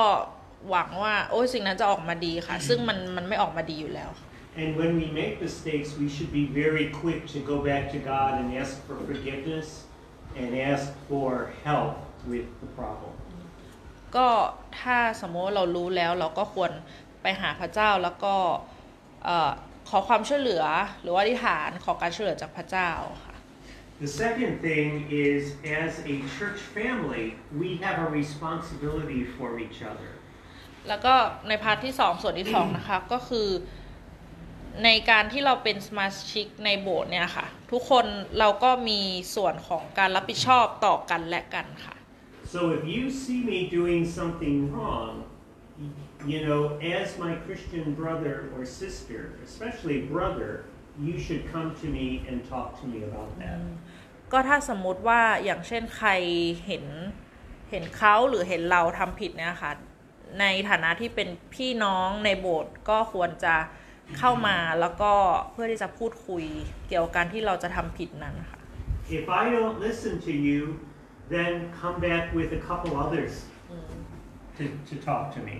หวังว่าโอ้ยสิ่งนั้นจะออกมาดีค่ะ ซึ่งมันมันไม่ออกมาดีอยู่แล้ว And when we make mistakes, we should be very quick to go back to God and ask for forgiveness and ask for help with the problem. ก็ถ้าสมมติว่าเรารู้แล้วเราก็ควรไปหาพระเจ้าแล้วก็เอ่อ ขอความช่วยเหลือหรือว่าอธิษฐานขอการช่วยเหลือจากพระเจ้าค่ะ The second thing is, as a church family, we have a responsibility for each other. แล้วก็ในพาร์ทที่สองส่วนที่สองนะคะก็คือในการที่เราเป็นสมาชิกในโบสถ์เนี่ยค่ะ ทุกคนเราก็มีส่วนของการรับผิดชอบต่อกันและกันค่ะ So if you see me doing something wrong, you know, as my Christian brother or sister, especially brother, you should come to me and talk to me about that. ก็ถ้าสมมุติว่าอย่างเช่นใครเห็นเห็นเขาหรือเห็นเราทำผิดเนี่ยค่ะ ในฐานะที่เป็นพี่น้องในโบสถ์ก็ควรจะเข้ามาแล้วก็เพื่อที่จะพูดคุยเกี่ยวกับการที่เราจะทำผิดนั้นค่ะ If I don't listen to you, then come back with a couple others to, to talk to me.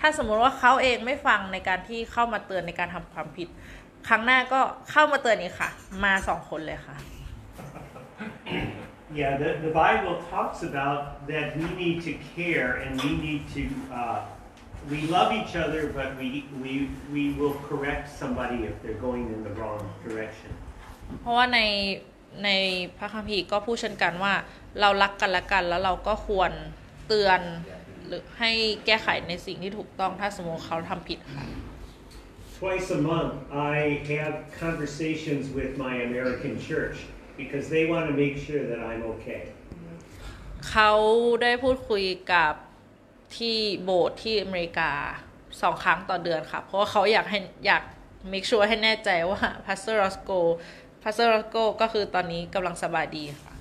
ถ้าสมมุติว่าเขาเองไม่ฟังในการที่เข้ามาเตือนในการทำความผิด ครั้งหน้าก็เข้ามาเตือนอีกค่ะ มาสองคนเลยค่ะ Yeah, the, the Bible talks about that we need to care and we need to, uh, we love each other, but we, we, we will correct somebody if they're going in the wrong direction. เพราะว่าในในพระคัมภีร์ก็พูดเช่นกันว่าเรารักกันและกันแล้วเราก็ควรเตือน หรือให้แก้ไขในสิ่งที่ถูกต้องถ้าสมมติเขาทำผิดค่ะ Twice a month, I have conversations with my American church because they want to make sure that I'm okay. เขาได้พูดคุยกับที่โบสถ์ที่อเมริกาสองครั้งต่อเดือนค่ะ เพราะว่าเขาอยากให้อยาก make sure ให้แน่ใจว่า Pastor Roscoe Pastor Roscoe ก็คือตอนนี้กำลังสบายดีค่ะ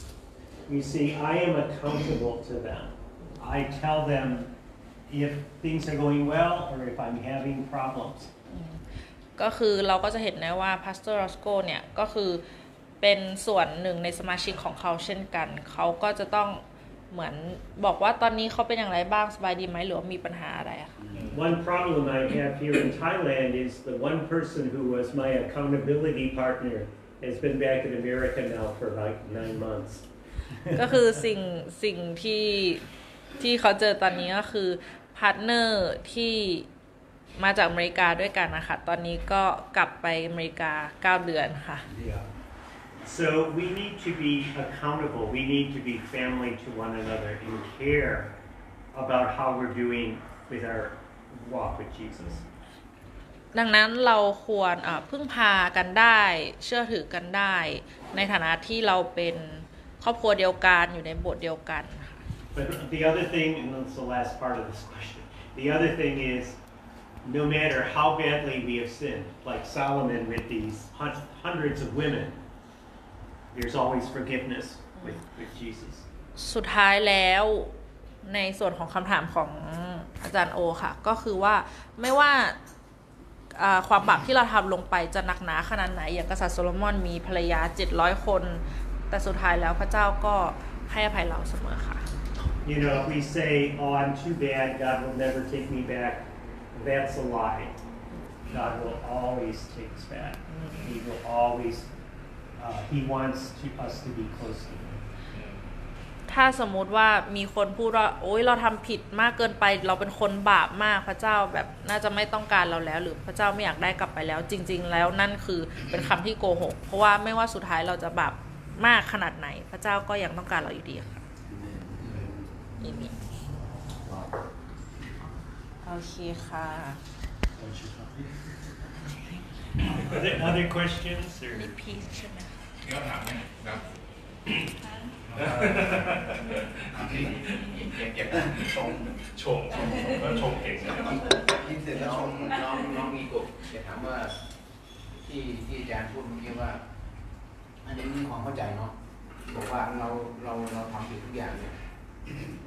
You see, I am accountable to them. I tell them if things are going well or if I'm having problems. ก็คือเราก็จะเห็นได้ว่า Pastor Roscoe เนี่ย ก็คือเป็นส่วนหนึ่งในสมาชิกของเขาเช่นกัน เขาก็จะต้องเหมือนบอกว่าตอนนี้เขาเป็นอย่างไรบ้างสบายดีไหมหรือว่ามีปัญหาอะไรอะค่ะ One problem I have here in Thailand is the one person who was my accountability partner has been back in America now for like nine months. ก็คือสิ่งสิ่งที่ ที่เขาเจอตอนนี้ก็คือ partner ที่มาจากอเมริกาด้วยกันนะคะ ตอนนี้ก็กลับไปอเมริกา 9 เดือนค่ะ Yeah. So we need to be accountable. We need to be family to one another and care about how we're doing with our walk with Jesus. ดังนั้นเราควรเอ่อพึ่งพากันได้ เชื่อถือกันได้ ในฐานะที่เราเป็นครอบครัวเดียวกันอยู่ในโบสถ์เดียวกันค่ะ But the other thing, and that's the last part of this question, the other thing is no matter how badly we have sinned, like Solomon with these hundreds of women, there's always forgiveness with, with Jesus. สุดท้ายแล้วในส่วนของคำถามของอาจารย์โอค่ะ ก็คือว่าไม่ว่าความบาปที่เราทำลงไปจะหนักหนาขนาดไหน อย่างกษัตริย์โซโลมอนมีภรรยา 700 คน แต่สุดท้ายแล้วพระเจ้าก็ให้อภัยเราเสมอค่ะ You know, if we say, oh, I'm too bad, God will never take me back, that's a lie. God will always take us back. He will always, uh, He wants to, us to be close to Him. ถ้าสมมุติว่ามีคนพูดว่าโอ๊ยเราทำผิดมากเกินไป เราเป็นคนบาปมากพระเจ้าแบบน่าจะไม่ต้องการเราแล้ว หรือพระเจ้าไม่อยากได้กลับไปแล้ว จริง ๆ แล้วนั่นคือเป็นคำที่โกหก เพราะว่าไม่ว่าสุดท้ายเราจะบาปมากขนาดไหน พระเจ้าก็ยังต้องการเราอยู่ดีค่ะ อีนี่โอเคค่ะ Are there other questions or? นี่พีชใช่ไหมมีคำถามไหมครับเก็บเก็บชงชงก็ชงเก่งนะครับกินเสร็จแล้วน้อชงมน้องน้องอีกุจะถามว่า ที่ที่อาจารย์พูดเมื่อกี้ว่า อันนี้มีความเข้าใจเนาะบอกว่าเราเราเราทำผิดทุกอย่างเนี่ยพ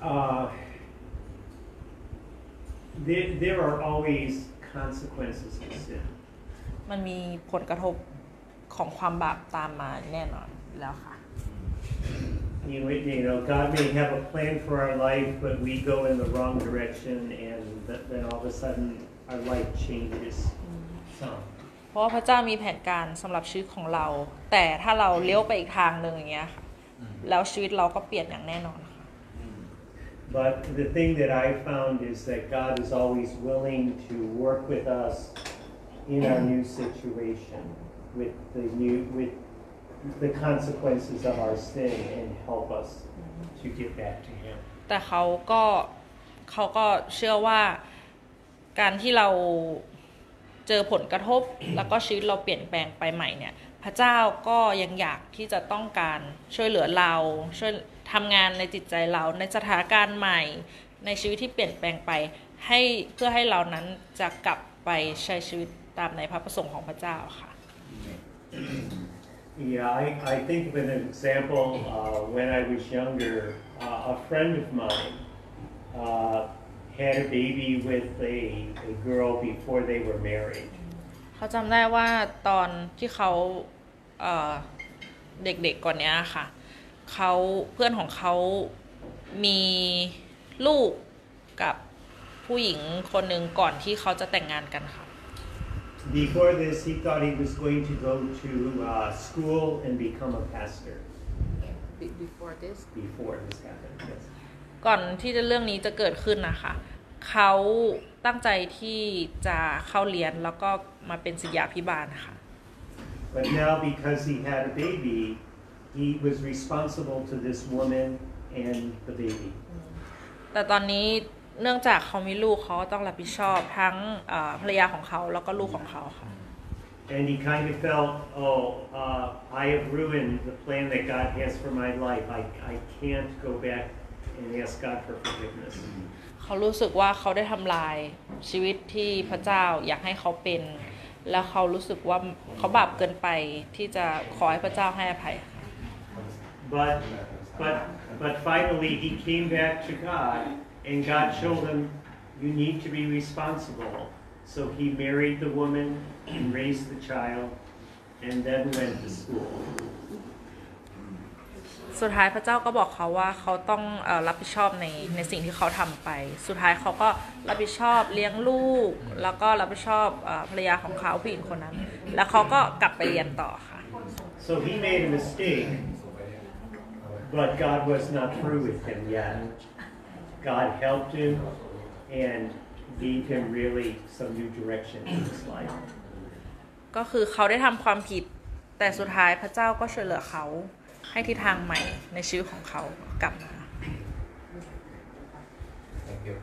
Uh, there, there are always consequences of sin. มันมีผลกระทบของความบาปตามมาแน่นอนอยู่แล้วค่ะ You know, you know, God may have a plan for our life, but we go in the wrong direction, and th- then all of a sudden our life changes some. เพราะว่าพระเจ้ามีแผนการสำหรับชีวิตของเรา แต่ถ้าเราเลี้ยวไปอีกทางหนึ่งอย่างเงี้ยค่ะแล้วชีวิตเราก็เปลี่ยนอย่างแน่นอนค่ะ But the thing that I found is that God is always willing to work with us in our new situation, with the new, with the consequences of our sin, and help us to get back to Him. แต่เขาก็เขาก็เชื่อว่าการที่เราเจอผลกระทบ แล้วก็ชีวิตเราเปลี่ยนแปลงไปใหม่เนี่ย พระเจ้าก็ยังอยากที่จะต้องการช่วยเหลือเราช่วย ทำงานในจิตใจเราในสถานการณ์ใหม่ ในชีวิตที่เปลี่ยนแปลงไป ให้เพื่อให้เรานั้นจะกลับไปใช้ชีวิตตามในพระประสงค์ของพระเจ้าค่ะ Yeah, I, I think of an example uh, when I was younger. Uh, a friend of mine uh, had a baby with a, a girl before they were married. เขาจำได้ว่าตอนที่เขาเอ่อเด็กๆก่อนเนี้ยค่ะ เขาเพื่อนของเขามีลูกกับผู้หญิงคนหนึ่งก่อนที่เขาจะแต่งงานกันค่ะ Before this, he thought he was going to go to uh, school and become a pastor. before this Before this happened, yes. ก่อนที่จะเรื่องนี้จะเกิดขึ้นนะคะ เขาตั้งใจที่จะเข้าเรียนแล้วก็มาเป็นศิษยาพิบาลค่ะ But now, because he had a baby, he was responsible to this woman and the baby. แต่ตอนนี้เนื่องจากเขามีลูกเขาก็ต้องรับผิดชอบทั้งเอ่อภรรยาของเขาแล้วก็ลูกของเขาค่ะ And he kind of felt, oh, uh, I have ruined the plan that God has for my life. I, I can't go back and ask God for forgiveness. เขารู้สึกว่าเขาได้ทำลายชีวิตที่พระเจ้าอยากให้เขาเป็น แล้วเขารู้สึกว่าเขาบาปเกินไปที่จะขอให้พระเจ้าให้อภัย But, but, but finally, he came back to God, and God showed him, you need to be responsible. So he married the woman and raised the child, and then went to school. สุดท้ายพระเจ้าก็บอกเขาว่าเขาต้องเออรับผิดชอบในในสิ่งที่เขาทำไป สุดท้ายเขาก็รับผิดชอบเลี้ยงลูก แล้วก็รับผิดชอบเออภรรยาของเขาผู้หญิงคนนั้น แล้วเขาก็กลับไปเรียนต่อค่ะ So he made a mistake, but God was not through with him yet. God helped him and gave him really some new direction in his life. ก็คือเขาได้ทำความผิด แต่สุดท้ายพระเจ้าก็ช่วยเหลือเขาให้ทิศทางใหม่ในชีวิตของเขากลับมา Thank you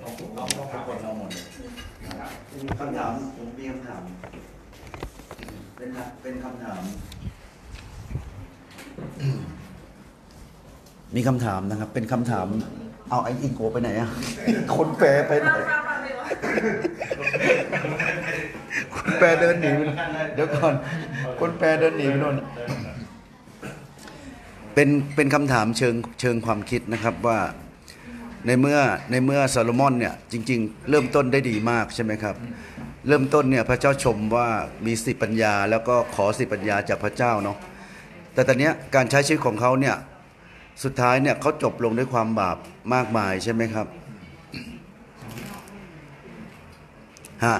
เอาทุกคนเอาหมดเลยคำถามผมมีคำถาม เป็นคำเป็นคำถาม มีคำถามนะครับ เป็นคำถาม เอาไอ้อิงโกไปไหนอะคนแปลไปไหน คนแปลเดินหนีไปเดี๋ยวก่อน คนแปลเดินหนีไปโน่นเป็นเป็นคำถามเชิงเชิงความคิดนะครับว่าในเมื่อในเมื่อซาโลมอนเนี่ยจริง ๆ เริ่มต้นได้ดีมากใช่ไหมครับ เริ่มต้นเนี่ยพระเจ้าชมว่ามีสิปัญญา แล้วก็ขอสิปัญญาจากพระเจ้าเนาะแต่ตอนเนี้ยการใช้ชีวิตของเขาเนี่ยสุดท้ายเนี่ยเขาจบลงด้วยความบาปมากมายใช่ไหมครับฮะ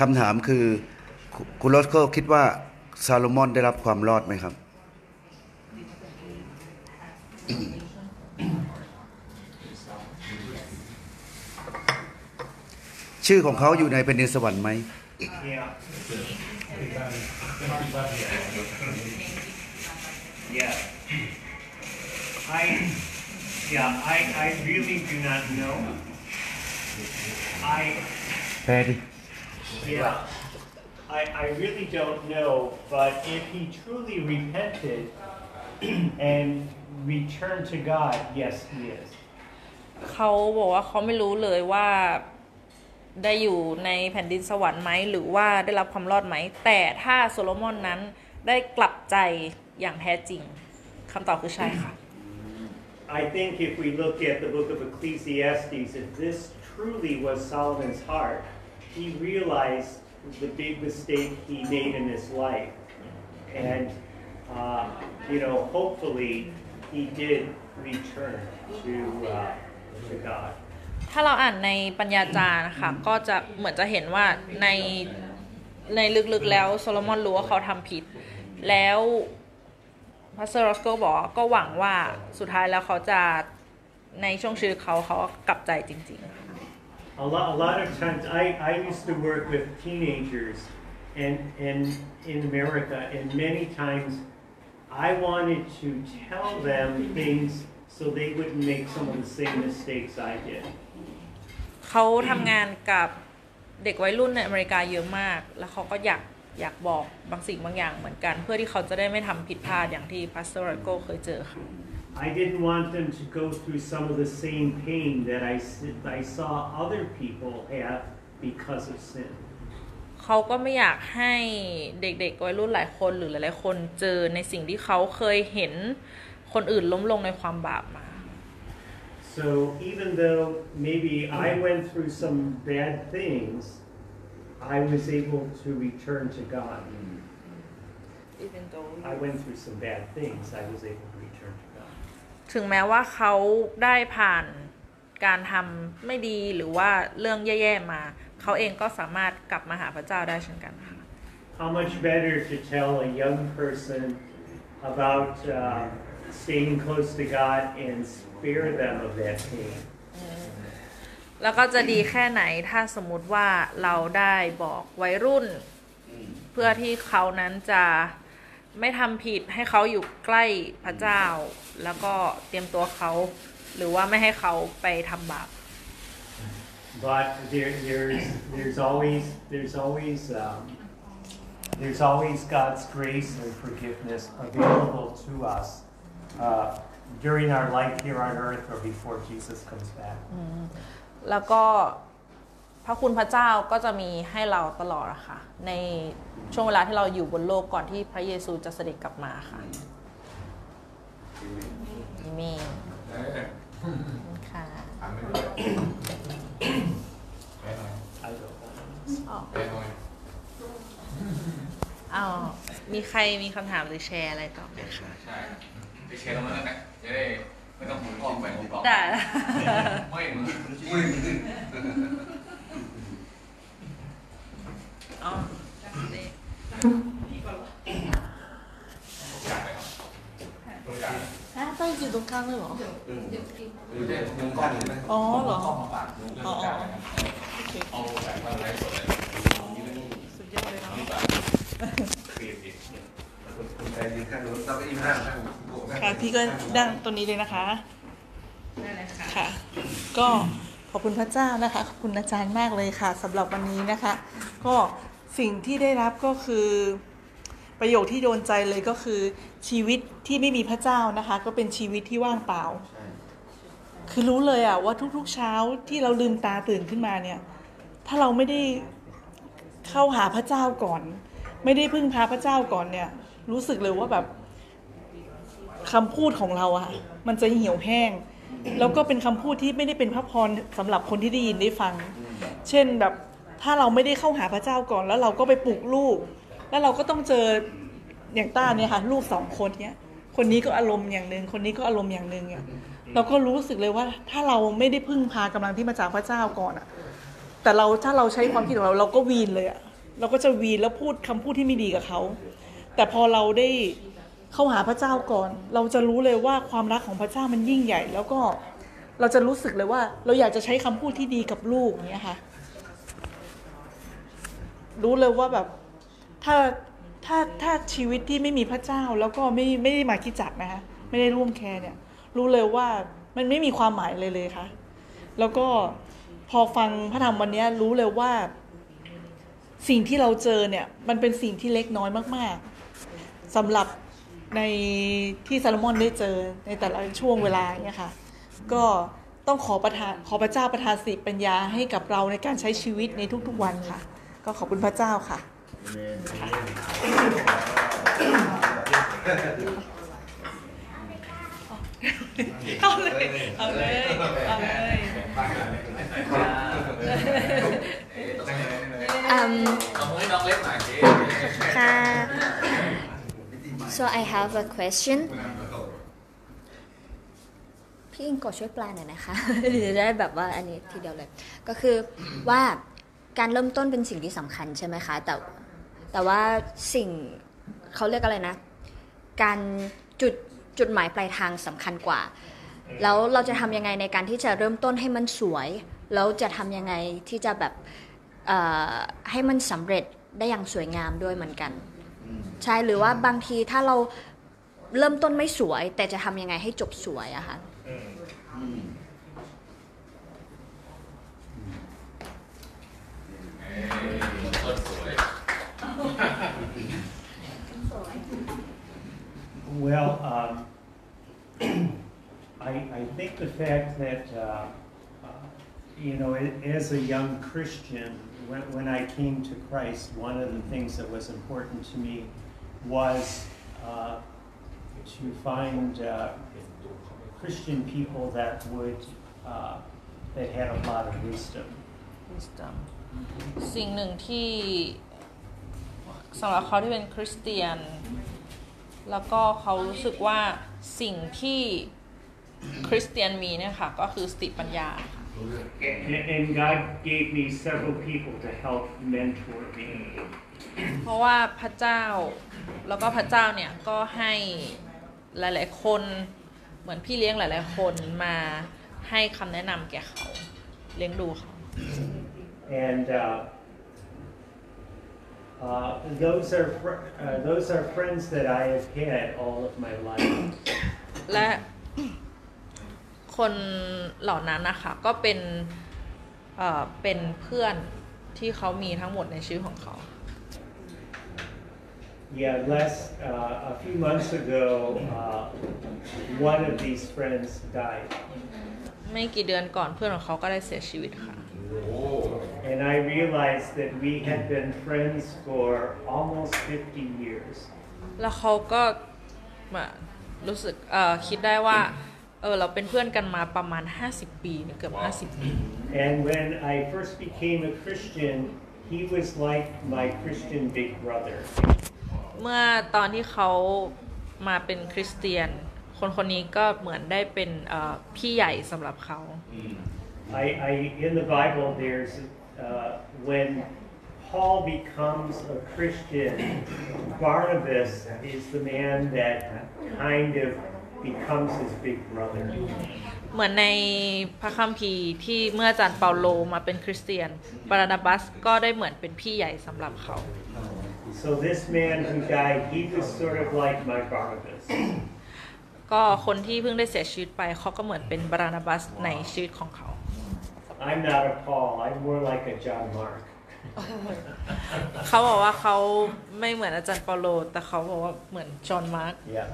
คำถามคือคุณโรสโกคิดว่าซาโลมอนได้รับความรอดไหมครับ ชื่อของเขาอยู่ในแผ่นดินสวรรค์ไหม Yeah. Yeah. I, yeah, I, I really do not know. I, แพ้ดิ yeah, I, I really don't know, but if he truly repented and returned to God, yes, he is. เขาบอกว่าเขาไม่รู้เลยว่า ได้อยู่ในแผ่นดินสวรรค์ไหมหรือว่าได้รับความรอดไหม แต่ถ้าโซโลมอนนั้นได้กลับใจอย่างแท้จริงคำตอบคือใช่ค่ะ I think if we look at the book of Ecclesiastes, if this truly was Solomon's heart, he realized the big mistake he made in his life. And, uh, you know, hopefully he did return to, uh, to God. ถ้าเราอ่านในปัญญาจารย์นะคะก็จะเหมือนจะเห็นว่าในในลึกๆแล้วโซโลมอนรู้ว่าเขาทำผิด แล้ว pastor รอสโกบอกว่าก็หวังว่าสุดท้ายแล้วเขาจะในช่วงชีวิตเขาเขากลับใจจริงๆ A lot, a lot of times, I, I used to work with teenagers and, and in America, and many times I wanted to tell them things so they wouldn't make some of the same mistakes I did. เขาทำงานกับเด็กวัยรุ่นในอเมริกาเยอะมาก แล้วเขาก็อยากอยากบอกบางสิ่งบางอย่างเหมือนกัน เพื่อที่เขาจะได้ไม่ทำผิดพลาดอย่างที่พาสเตอร์โกเคยเจอค่ะ I didn't want them to go through some of the same pain that I, s- I saw other people have because of sin. เขาก็ไม่อยากให้เด็กๆวัยรุ่นหลายคนหรือหลายๆคนเจอในสิ่งที่เขาเคยเห็นคนอื่นล้มลงในความบาปมา So even though maybe I went through some bad things, I was able to return to God. I went through some bad things, I was able to return to God. ถึงแม้ว่าเขาได้ผ่านการทำไม่ดีหรือว่าเรื่องแย่ๆมา เขาเองก็สามารถกลับมาหาพระเจ้าได้เช่นกันค่ะ How much better to tell a young person about uh, staying close to God and spare them of that pain. แล้วก็จะดีแค่ไหนถ้าสมมุติว่าเราได้บอกวัยรุ่น เพื่อที่เขานั้นจะไม่ทำผิดให้เขาอยู่ใกล้พระเจ้า แล้วก็เตรียมตัวเขา หรือว่าไม่ให้เขาไปทำบาป But there, there's, there's always, there's always, um, there's always God's grace and forgiveness available to us uh, during our life here on earth or before Jesus comes back. แล้วก็พระคุณพระเจ้าก็จะมีให้เราตลอดอะค่ะ ในช่วงเวลาที่เราอยู่บนโลกก่อนที่พระเยซูจะเสด็จกลับมาค่ะอาเมนค่ะถามไปด้วยแพ้หน่อย I don't know. แพ้หน่อยอ้าวมีใครมีคำถามหรือแชร์อะไรต่อไหมคะใช่ไปเช็คตรงนั้นนะ จะได้ไม่ต้องหมุนกล้องไปหมุนกล้องได้ไม่มือมือขึ้นอ๋ออยากไปครับตัวอย่างฮะต้องอยู่ตรงกลางเลยเหรอหรือได้มุมกล้องหรือไม่อ๋อเหรอกล้องมาฝากมุมกล้องจากนะครับโอเคเอาแบบว่าไลฟ์สดเลยสุดยอดเลยเนาะ นี่แบบครีเอทีฟ คุณใจยืนข้างนู้นเราก็อิ่มห้างข้างโบกข้างค่ะพี่ก็นั่งตัวนี้เลยนะคะได้เลยค่ะค่ะ ก็ขอบคุณพระเจ้านะคะ ขอบคุณอาจารย์มากเลยค่ะสำหรับวันนี้นะคะ ก็สิ่งที่ได้รับก็คือประโยคที่โดนใจเลยก็คือชีวิตที่ไม่มีพระเจ้านะคะ ก็เป็นชีวิตที่ว่างเปล่า คือรู้เลยอะว่าทุกๆเช้าที่เราลืมตาตื่นขึ้นมาเนี่ย ถ้าเราไม่ได้เข้าหาพระเจ้าก่อน ไม่ได้พึ่งพาพระเจ้าก่อนเนี่ย รู้สึกเลยว่าแบบคำพูดของเราอะมันจะเหี่ยวแห้ง แล้วก็เป็นคำพูดที่ไม่ได้เป็นพระพรสำหรับคนที่ได้ยินได้ฟัง เช่นแบบถ้าเราไม่ได้เข้าหาพระเจ้าก่อน แล้วเราก็ไปปลุกลูก แล้วเราก็ต้องเจออย่างต้าเนี่ยค่ะลูกสองคนเนี่ยคนนี้ก็อารมณ์อย่างหนึ่งคนนี้ก็อารมณ์อย่างหนึ่งเนี่ยเราก็รู้สึกเลยว่าถ้าเราไม่ได้พึ่งพากำลังที่มาจากพระเจ้าก่อนอะแต่เราถ้าเราใช้ความคิดของเราเราก็วีนเลยอะเราก็จะวีนแล้วพูดคำพูดที่ไม่ดีกับเขา แต่พอเราได้เข้าหาพระเจ้าก่อน เราจะรู้เลยว่าความรักของพระเจ้ามันยิ่งใหญ่ แล้วก็เราจะรู้สึกเลยว่า เราอยากจะใช้คำพูดที่ดีกับลูกอย่างเนี้ยค่ะ รู้เลยว่าแบบถ้าถ้าถ้าชีวิตที่ไม่มีพระเจ้าแล้วก็ไม่ไม่ได้มาคิดจักนะคะไม่ได้ร่วมแคร์เนี่ย รู้เลยว่ามันไม่มีความหมายเลยเลยค่ะ แล้วก็พอฟังพระธรรมวันนี้รู้เลยว่า สิ่งที่เราเจอเนี่ย มันเป็นสิ่งที่เล็กน้อยมาก ๆ สำหรับในที่ซาโลมอนได้เจอในแต่ละช่วงเวลาเนี่ยค่ะ ก็ต้องขอประทานขอพระเจ้าประทานสติปัญญาให้กับเราในการใช้ชีวิตในทุกๆวันค่ะ ก็ขอบคุณพระเจ้าค่ะเอาเลยเอาเลยเอาเลย Um, เอามือให้น้องเล็กหน่อยสิค่ะ so I have a question พี่อิงกดช่วยแปลหน่อยนะคะหรือจะได้แบบว่าอันนี้ทีเดียวเลย ก็คือว่าการเริ่มต้นเป็นสิ่งที่สำคัญใช่ไหมคะ แต่แต่ว่าสิ่งเขาเรียกอะไรนะ การจุดจุดหมายปลายทางสำคัญกว่า แล้วเราจะทำยังไงในการที่จะเริ่มต้นให้มันสวย แล้วจะทำยังไงที่จะแบบให้มันสำเร็จได้อย่างสวยงามด้วยเหมือนกัน ใช่หรือว่าบางทีถ้าเราเริ่มต้นไม่สวย แต่จะทำยังไงให้จบสวยอะค่ะ Well, um, I, I think the fact that, uh, uh, you know, as a young Christian, when, when I came to Christ, one of the things that was important to me was uh, to find uh, Christian people that would, uh, that had a lot of wisdom. wisdom สิ่งหนึ่งที่สำหรับเขาที่เป็นคริสเตียน แล้วก็เขารู้สึกว่าสิ่งที่คริสเตียนมีเนี่ยค่ะ ก็คือสติปัญญาค่ะ ะ And, and God gave me several people to help mentor me. เพราะว่าพระเจ้าแล้วก็พระเจ้าเนี่ยก็ให้หลาย ๆ คนเหมือนพี่เลี้ยงหลาย ๆ คนมาให้คำแนะนำแก่เขาเลี้ยงดูเขา And uh, uh, those are fr- uh, those are friends that I have had all of my life. และ คนเหล่านั้นนะคะก็เป็นเอ่อเป็นเพื่อนที่เขามีทั้งหมดในชีวิตของเขา Yeah, last uh, a few months ago, uh, one of these friends died, ไม่กี่เดือนก่อนเพื่อนของเขาก็ได้เสียชีวิตค่ะ and I realized that we had been friends for almost 50 years. แล้วเขาก็มารู้สึกเอ่อคิดได้ว่า เออเราเป็นเพื่อนกันมาประมาณ 50 ปีเนี่ยเกือบ 50 ปี And when I first became a Christian, he was like my Christian big brother. เมื่อตอนที่เขามาเป็นคริสเตียน คนคนนี้ก็เหมือนได้เป็นเอ่อพี่ใหญ่สำหรับเขา I, I in the Bible, there's uh, when Paul becomes a Christian, Barnabas is the man that kind of becomes his big brother. เหมือนในพระคัมภีร์ที่เมื่ออาจารย์เปาโลมาเป็นคริสเตียนบารานาบัสก็ได้เหมือนเป็นพี่ใหญ่สำหรับเขา So this man who died, he was sort of like my Barnabas. ก็คนที่เพิ่งได้เสียชีวิตไปเขาก็เหมือนเป็นบารานาบัสในชีวิตของเขา I'm not a Paul. I'm more like a John Mark. เขาบอกว่าเขาไม่เหมือนอาจารย์เปาโล แต่เขาบอกว่าเหมือนจอห์นมาร์ก Yeah.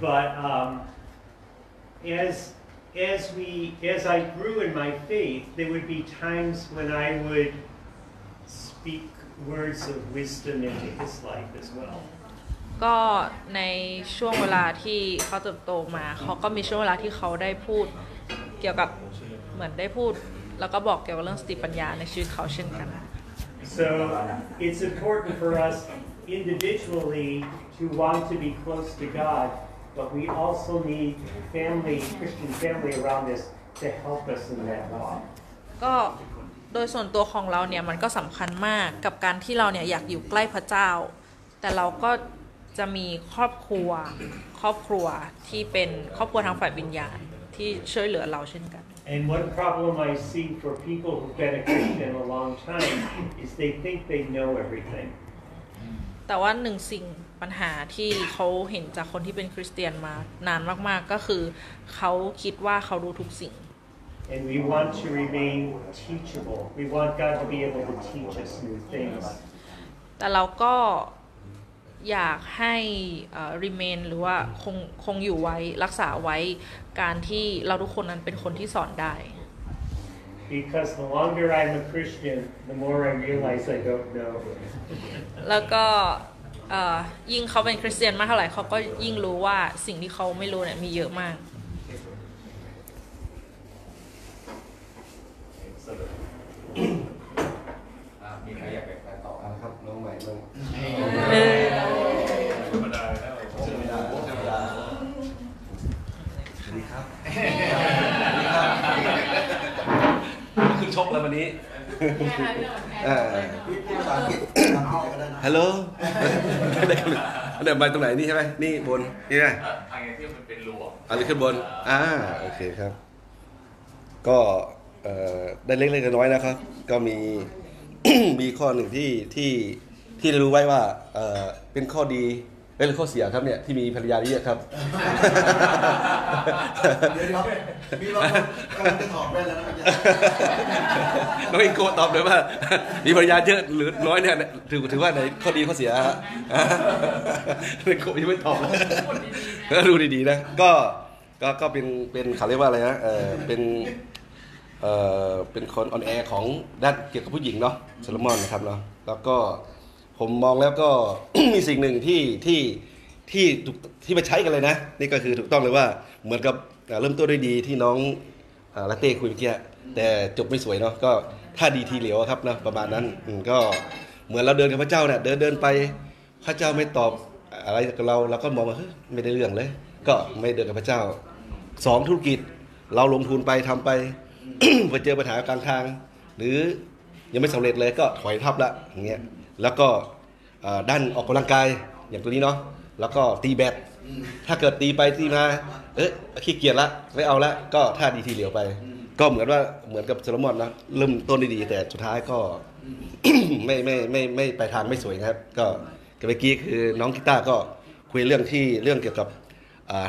But um, as as we as I grew in my faith, there would be times when I would speak words of wisdom into his life as well. ก็ในช่วงเวลาที่เขาเติบโตมา เขาก็มีช่วงเวลาที่เขาได้พูดเกี่ยวกับเหมือนได้พูด แล้วก็บอกเกี่ยวกับเรื่องสติปัญญาในชีวิตเขาเช่นกัน So it's important for us individually to want to be close to God, but we also need family, Christian family around us to help us in that walk. ก็โดยส่วนตัวของเราเนี่ยมันก็สำคัญมากกับการที่เราเนี่ยอยากอยู่ใกล้พระเจ้า แต่เราก็จะมีครอบครัวครอบครัวที่เป็นครอบครัวทางฝ่ายวิญญาณที่ช่วยเหลือเราเช่นกัน And one problem I see for people who've been a Christian a long time is they think they know everything. แต่ว่าหนึ่งสิ่ง ปัญหาที่เขาเห็นจากคนที่เป็นคริสเตียนมานานมาก ๆ ก็คือเขาคิดว่าเขารู้ทุกสิ่ง And we want to remain teachable. We want God to be able to teach us new things. แต่เราก็อยากให้เอ่อ remain หรือว่าคงคงอยู่ไว้รักษาไว้การที่เราทุกคนนั้นเป็นคนที่สอนได้ Because the longer I'm a Christian, the more I realize I don't know. แล้วก็เอ่อ ยิ่งเขาเป็นคริสเตียนมากเท่าไหร่เขาก็ยิ่งรู้ว่าสิ่งที่เขาไม่รู้เนี่ยมีเยอะมาก มีใครอยากไปต่อเอาละครับน้องใหม่บ้างเออธรรมดาแล้วเชิญดาเชิญดาสวัสดีครับขึ้นชกแล้ววันนี้เออ ฮัลโหลได้กันเลยอันเดินไปตรงไหนนี่ใช่ไหมนี่บนนี่ไงทางที่มันเป็นรูออกอันนี้ขึ้นบนอ่าโอเคครับ ก็เอ่อได้เล็กๆน้อยๆนะครับ ก็มีมีข้อหนึ่งที่ที่ที่ได้รู้ไว้ว่าเอ่อเป็นข้อดี และเป็นข้อเสียครับเนี่ยที่มีภรรยาเยอะครับ เดี๋ยวๆมีบางคนกำลังจะถอดแว่นแล้วนะครับน้องอิงโกตอบเลยว่า มีภรรยาเยอะหรือน้อยเนี่ยถือถือว่าในข้อดีข้อเสียฮะเป็นโกยังไม่ตอบเลยก็ดูดีๆนะก็ก็ก็เป็นเป็นเขาเรียกว่าอะไรนะเออเป็นเออเป็นคนออนแอร์ของด้านเกี่ยวกับผู้หญิงเนาะโซโลมอนนะครับเนาะแล้วก็ ผมมองแล้วก็ มีสิ่งหนึ่งที่ที่ที่ถูกที่มาใช้กันเลยนะ นี่ก็คือถูกต้องเลยว่าเหมือนกับเอ่อเริ่มต้นด้วยดีที่น้องอ่าลาเต้คุยเมื่อกี้แต่จบไม่สวยเนาะก็ถ้าดีทีเหลวอะครับนะประมาณนั้นอืมก็เหมือนเราเดินกับพระเจ้าเนี่ยเดินเดินไปพระเจ้าไม่ตอบอะไรกับเราเราก็มองว่าเฮ้ยไม่ได้เรื่องเลย ก็ไม่เดินกับพระเจ้า สองธุรกิจเราลงทุนไปทำไปไปเจอปัญหากลางทาง หรือยังไม่สำเร็จเลยก็ถอยทับละอย่างเงี้ย แล้วก็ด้านออกกำลังกายอย่างตัวนี้เนาะแล้วก็ตีแบดถ้าเกิดตีไปตีมา เอ๊ะขี้เกียจละไม่เอาละก็ท่าดีทีเหลียวไป ก็เหมือนว่าเหมือนกับโซโลมอนนะเริ่มต้นด้ดีแต่สุดท้ายก็ไม่ไม่ไม่ไม่ไปทางไม่สวยนะครับ ก็กับเมื่อกี้คือน้องกีตาร์ก็คุยเรื่องที่เรื่องเกี่ยวกับ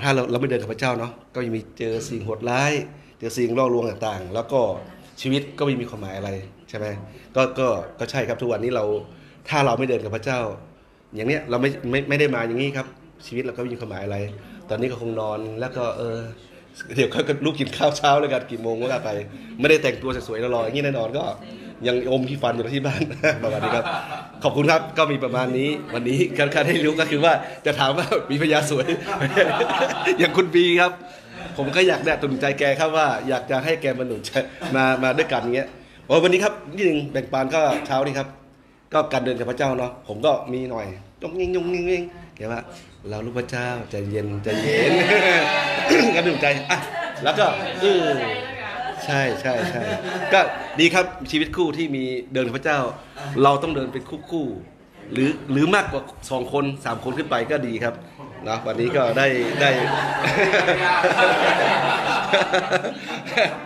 ถ้าเราเราไม่เดินกับพระเจ้าเนาะก็ยังมีเจอสิ่งโหดร้ายเจอสิ่งล่อลวงต่างๆ แล้วก็ชีวิตก็ไม่มีความหมายอะไรใช่ไหมก็ก็ก็ใช่ครับทุกวันนี้เรา ถ้าเราไม่เดินกับพระเจ้า อย่างเนี้ยเราไม่ไม่ไม่ได้มาอย่างนี้ครับ ชีวิตเราก็ไม่มีความหมายอะไร ตอนนี้ก็คงนอนแล้วก็เออเดี๋ยวก็ลูกกินข้าวเช้าแล้วกันกี่โมงก็ว่าไป ไม่ได้แต่งตัวสวยๆรอๆอย่างนี้แน่นอนก็ยังอมที่ฟันอยู่ที่บ้านประมาณนี้ครับ ขอบคุณครับก็มีประมาณนี้วันนี้การการให้รู้ก็คือว่าจะถามว่ามีพยาสวย อย่างคุณบีครับ ผมก็อยากเนี่ยตุนใจแกครับว่าอยากจะให้แกมาหนุนมามาด้วยกันอย่างเงี้ยวันนี้ครับนี่หนึ่งแบ่งปันก็เช้านี้ครับ ก็การเดินกับพระเจ้าเนาะผมก็มีหน่อยยงยิงยงยิงยิงแกว่าเรารู้พระเจ้าใจเย็นใจเย็นก็ดื่มใจอะแล้วก็เออใช่ใช่ใช่ก็ดีครับชีวิตคู่ที่มีเดินกับพระเจ้า เราต้องเดินเป็นคู่คู่หรือหรือมากกว่าสองคนสามคนขึ้นไปก็ดีครับนะวันนี้ก็ได้ได้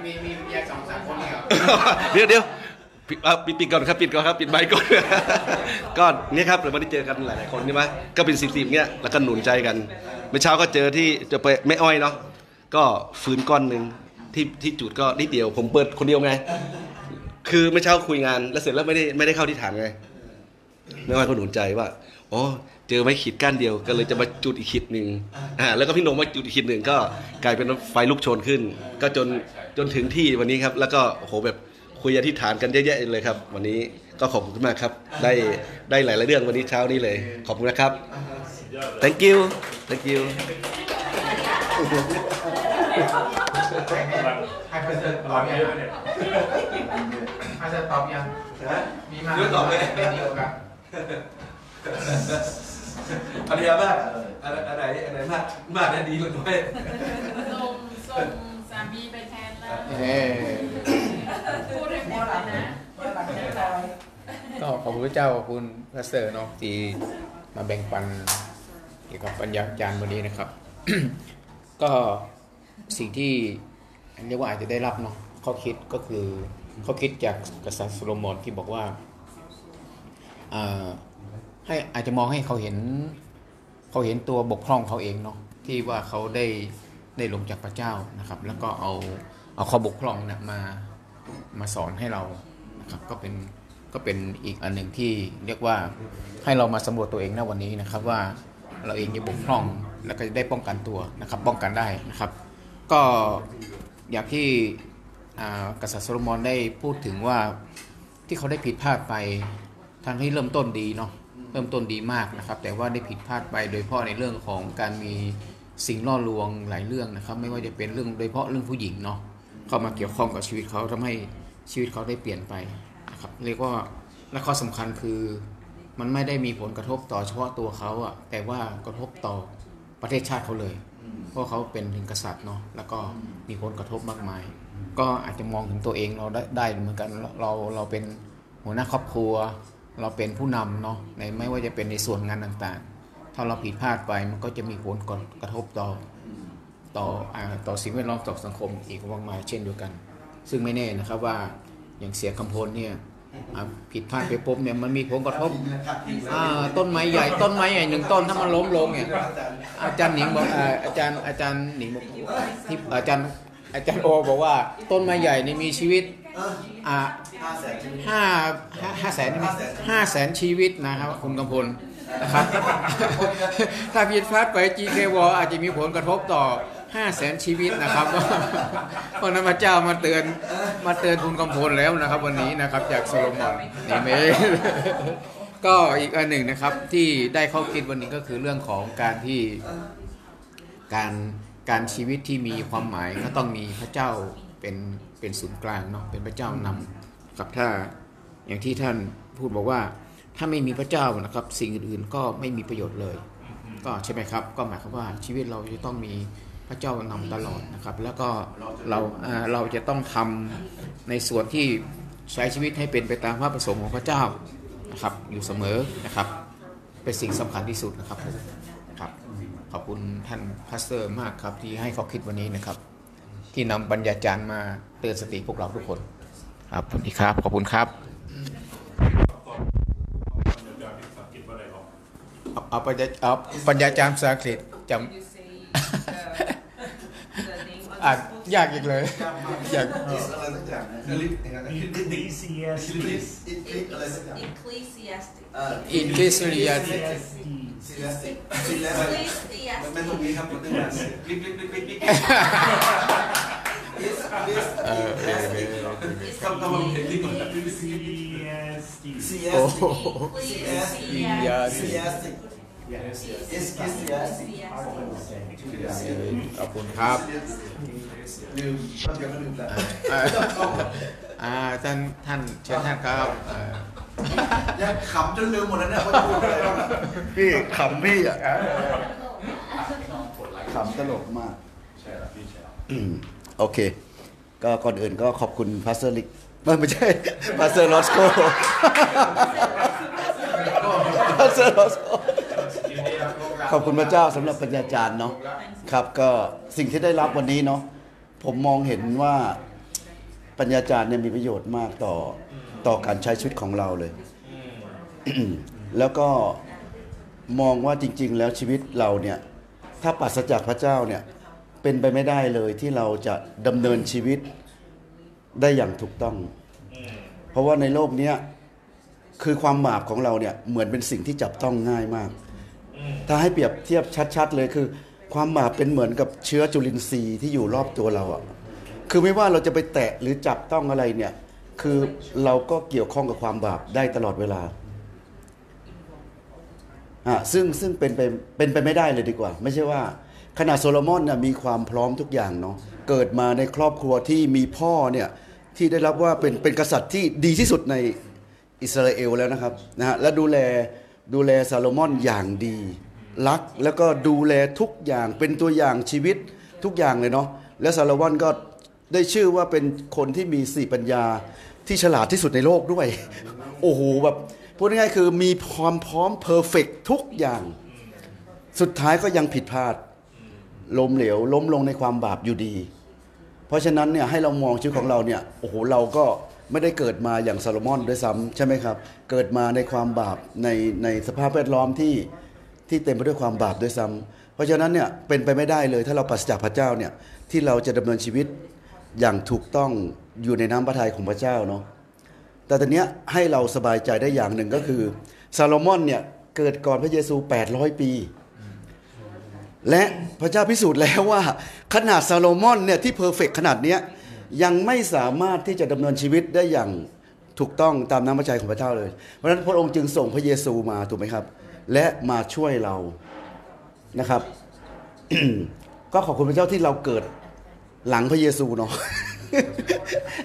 มีมีเมียสองสามคนเนี่ยเหรอเดี๋ยวเดี๋ยวปิดอะ ปิดปิดก่อนครับปิดก่อนครับปิดไมค์ก่อนก็เนี่ยครับเราไม่ได้เจอกันหลายๆคนใช่ไหมก็เป็นสิบสิบเนี่ยแล้วก็หนุนใจกันเมื่อเช้าก็เจอที่จอไปแม่อ้อยเนาะก็ฟื้นก้อนหนึ่งที่ที่จุดก็นิดเดียว ผมเปิดคนเดียวไง คือเมื่อเช้าคุยงาน แล้วเสร็จแล้วไม่ได้ไม่ได้เข้าที่ฐานไงแม่อ้อยก็หนุนใจว่าอ๋อเจอไม้ขีดก้านเดียวก็เลยจะมาจุดอีกขีดหนึ่งอ่าแล้วก็พี่นงมาจุดอีกขีดหนึ่งก็กลายเป็นไฟลุกโชนขึ้น ก็จนจนถึงที่วันนี้ครับ แล้วก็โอ้โหแบบ คุยอธิษฐานกันเยอะแยะเลยครับ วันนี้ก็ขอบคุณมากครับ ได้ได้หลายๆเรื่องวันนี้เช้านี้เลย ขอบคุณนะครับ thank you thank you ให้เพื่อนตอบยังให้เพื่อนตอบยังมีมาเดี๋ยวตอบเลยเป็นเดียวกันภรรยามากอะไรอะไรอะไรมากมากนะดีกว่าน้อยส่งส่ง สามีไปแทนแล้วเอ้ยพูดให้หมดเลยนะก็ขอบคุณพระเจ้าขอบคุณพระเสริฐเนาะที่มาแบ่งปันเกี่ยวกับปัญญาจารย์วันนี้นะครับ ก็สิ่งที่เรียกว่าอาจจะได้รับเนาะข้อคิดก็คือข้อคิดจากกษัตริย์โซโลมอนที่บอกว่าอ่าให้อาจจะมองให้เขาเห็น เขาเห็นตัวบกพร่องเขาเองเนาะที่ว่าเขาได้ ได้ลงจากพระเจ้านะครับ แล้วก็เอาเอาข้อบกพร่องเนี่ยมามาสอนให้เรานะครับก็เป็นก็เป็นอีกอันหนึ่งที่เรียกว่าให้เรามาสำรวจตัวเองนะวันนี้นะครับว่าเราเองจะบกพร่องแล้วก็จะได้ป้องกันตัวนะครับ ป้องกันได้นะครับ ก็อย่างที่อ่ากษัตริย์โซโลมอนได้พูดถึงว่าที่เขาได้ผิดพลาดไปทางที่เริ่มต้นดีเนาะเริ่มต้นดีมากนะครับ แต่ว่าได้ผิดพลาดไปโดยเฉพาะในเรื่องของการมี สิ่งล่อลวงหลายเรื่องนะครับ ไม่ว่าจะเป็นเรื่องโดยเฉพาะเรื่องผู้หญิงเนาะเข้ามาเกี่ยวข้องกับชีวิตเขาทำให้ชีวิตเขาได้เปลี่ยนไปนะครับเรียกว่าและข้อสำคัญคือมันไม่ได้มีผลกระทบต่อเฉพาะตัวเขาอะแต่ว่ากระทบต่อประเทศชาติเขาเลย เพราะเขาเป็นถึงกษัตริย์เนาะแล้วก็มีผลกระทบมากมาย ก็อาจจะมองถึงตัวเองเราได้ไดเหมือนกันเราเราเราเป็นหัวหน้าครอบครัว เราเป็นผู้นำเนาะในไม่ว่าจะเป็นในส่วนงานต่างๆ ถ้าเราผิดพลาดไปมันก็จะมีผลกระทบต่อต่ออต่อสิ่งแวดล้อมต่อสังคมอีกมากมายเช่นเดียวกัน ซึ่งไม่แน่นะครับว่าอย่างเสียคำพลเนี่ยผิดพลาดไปปุ๊บเนี่ยมันมีผลกระทบต้นไม้ใหญ่ต้นไม้ใหญ่หนึ่งต้นถ้ามันล้มลงเนี่ยอาจารย์หนิงบอกอาจารย์อาจารย์หนิงบอกที่อาจารย์อาจารย์โอบอกว่าต้นไม้ใหญ่นี่มีชีวิตห้าห้าห้าแสนห้าแสนชีวิตนะครับคุณกำพล นะครับ ถ้าผิดพลาดไป GK w อาจจะมีผลกระทบต่อ5แสนชีวิตนะครับเพราะนั้นพระเจ้ามาเตือนมาเตือนคุณกำพลแล้วนะครับ วันนี้นะครับจากโซโลมอนนี่เมก็อีกอันหนึ่งนะครับที่ได้เข้อคิดวันนี้ก็คือเรื่องของการที่การการชีวิตที่มีความหมายก็ต้องมีพระเจ้าเป็นเป็นศูนย์กลางเนาะเป็นพระเจ้านำกับถ้าอย่างที่ท่านพูดบอกว่า ถ้าไม่มีพระเจ้านะครับ สิ่งอื่นๆก็ไม่มีประโยชน์เลย ก็ใช่ไหมครับ ก็หมายความว่าชีวิตเราจะต้องมีพระเจ้านำตลอดนะครับ แล้วก็เราเราจะต้องทำในส่วนที่ใช้ชีวิตให้เป็นไปตามพระประสงค์ของพระเจ้านะครับอยู่เสมอนะครับ เป็นสิ่งสำคัญที่สุดนะครับผมครับขอบคุณท่าน pastor มากครับที่ให้ข้อคิดวันนี้นะครับ ที่นำปัญญาจารย์มาเตือนสติพวกเราทุกคน ครับสวัสดีครับขอบคุณครับ เอาเอาปัญญาเอาปัญญาจารย์ภาษาอังกฤษจำอ่านยากอีกเลยอยาก Ecclesiastes. Ecclesiastic. อินคลิสุริยา Ecclesiastic. ไม่ตรงนี้ครับตรงนี้คลิกคลิกคลิกคลิกคลิกเออเออเออครับต้องเห็นคลิกก่อน Ecclesiastes. โอ้โห Ecclesiastic. Ecclesiastic ขอบคุณครับลืมก็เดี๋ยวก็ลืมแล้วอาอ่าท่านท่านเชิญท่านครับอ่ายังขำจนลืมหมดแล้วเนี่ยว่าจะพูดอะไรบ้างอะพี่ขำพี่อะขำตลกมากอืม โอเค ก็ก่อนอื่นก็ขอบคุณ pastor ลิกไม่ไม่ใช่ pastor รอสโก pastor รอสโกขอบคุณพระเจ้าสำหรับปัญญาจารย์เนาะครับก็สิ่งที่ได้รับวันนี้เนาะผมมองเห็นว่าปัญญาจารย์เนี่ยมีประโยชน์มากต่อต่อการใช้ชีวิตของเราเลย แล้วก็มองว่าจริง ๆ แล้วชีวิตเราเนี่ย ถ้าปราศจากพระเจ้าเนี่ย เป็นไปไม่ได้เลยที่เราจะดำเนินชีวิตได้อย่างถูกต้อง เพราะว่าในโลกเนี้ยคือความบาปของเราเนี่ยเหมือนเป็นสิ่งที่จับต้องง่ายมาก ถ้าให้เปรียบเทียบชัด ๆ เลยคือ ความบาปเป็นเหมือนกับเชื้อจุลินทรีย์ที่อยู่รอบตัวเราอะคือไม่ว่าเราจะไปแตะหรือจับต้องอะไรเนี่ยคือเราก็เกี่ยวข้องกับความบาปได้ตลอดเวลาอะซึ่งซึ่งเป็นไปเป็นไปไม่ได้เลยดีกว่า ไม่ใช่ว่า ขนาดโซโลมอนเนี่ยมีความพร้อมทุกอย่างเนาะเกิดมาในครอบครัวที่มีพ่อเนี่ยที่ได้รับว่าเป็นเป็นกษัตริย์ที่ดีที่สุดในอิสราเอลแล้วนะครับนะฮะและดูแลดูแลซาโลมอนอย่างดี รักแล้วก็ดูแลทุกอย่างเป็นตัวอย่างชีวิตทุกอย่างเลยเนาะและซาโลมอนก็ได้ชื่อว่าเป็นคนที่มีสี่ปัญญาที่ฉลาดที่สุดในโลกด้วย โอ้โหแบบพูดง่ายๆคือมีความพร้อมเพอร์เฟกทุกอย่าง สุดท้ายก็ยังผิดพลาด ล้มเหลว ล้มลงในความบาปอยู่ดี เพราะฉะนั้นเนี่ยให้เรามองชีวิตของเราเนี่ยโอ้โหเราก็ไม่ได้เกิดมาอย่างซาโลมอนด้วยซ้ำใช่ไหมครับ เกิดมาในความบาปในในสภาพแวดล้อมที่ที่เต็มไปด้วยความบาปด้วยซ้ำเพราะฉะนั้นเนี่ยเป็นไปไม่ได้เลยถ้าเราปราศจากพระเจ้าเนี่ยที่เราจะดำเนินชีวิตอย่างถูกต้องอยู่ในน้ำพระทัยของพระเจ้าเนาะแต่ตอนเนี้ยให้เราสบายใจได้อย่างหนึ่งก็คือซาโลมอนเนี่ยเกิดก่อนพระเยซู 800 ปี และพระเจ้าพิสูจน์แล้วว่า ขนาดซาโลมอนเนี่ยที่เพอร์เฟกขนาดเนี้ยยังไม่สามารถที่จะดำเนินชีวิตได้อย่างถูกต้องตามน้ำพระทัยของพระเจ้าเลย เพราะฉะนั้นพระองค์จึงส่งพระเยซูมาถูกไหมครับ และมาช่วยเรานะครับ ก็ขอบคุณพระเจ้าที่เราเกิดหลังพระเยซูเนาะ